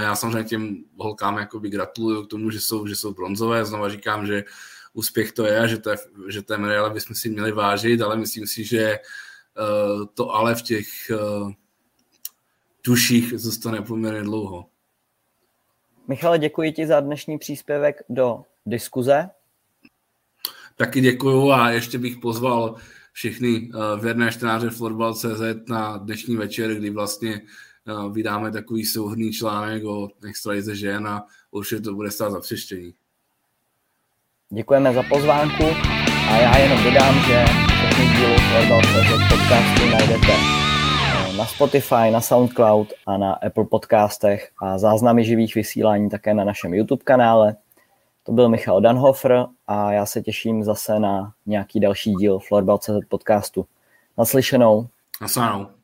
já samozřejmě těm holkám jakoby gratuluju k tomu, že jsou, že jsou bronzové. Znova říkám, že úspěch to je, že, té, že té medaile bychom si měli vážit, ale myslím si, že uh, to ale v těch uh, duších zůstane poměrně dlouho. Michale, děkuji ti za dnešní příspěvek do diskuze. Taky děkuju a ještě bych pozval všechny uh, věrné čtenáře Florbal.cz na dnešní večer, kdy vlastně vydáme takový souhrný článek o extralize žen a určitě to bude stát za přeštění. Děkujeme za pozvánku a já jenom dodám, že všechny díly Floorball.cz podcastu najdete eh, na Spotify, na Soundcloud a na Apple podcastech a záznamy živých vysílání také na našem YouTube kanále. To byl Michal Danhofer a já se těším zase na nějaký další díl Floorball.cz podcastu. Naslyšenou. Naslyšenou.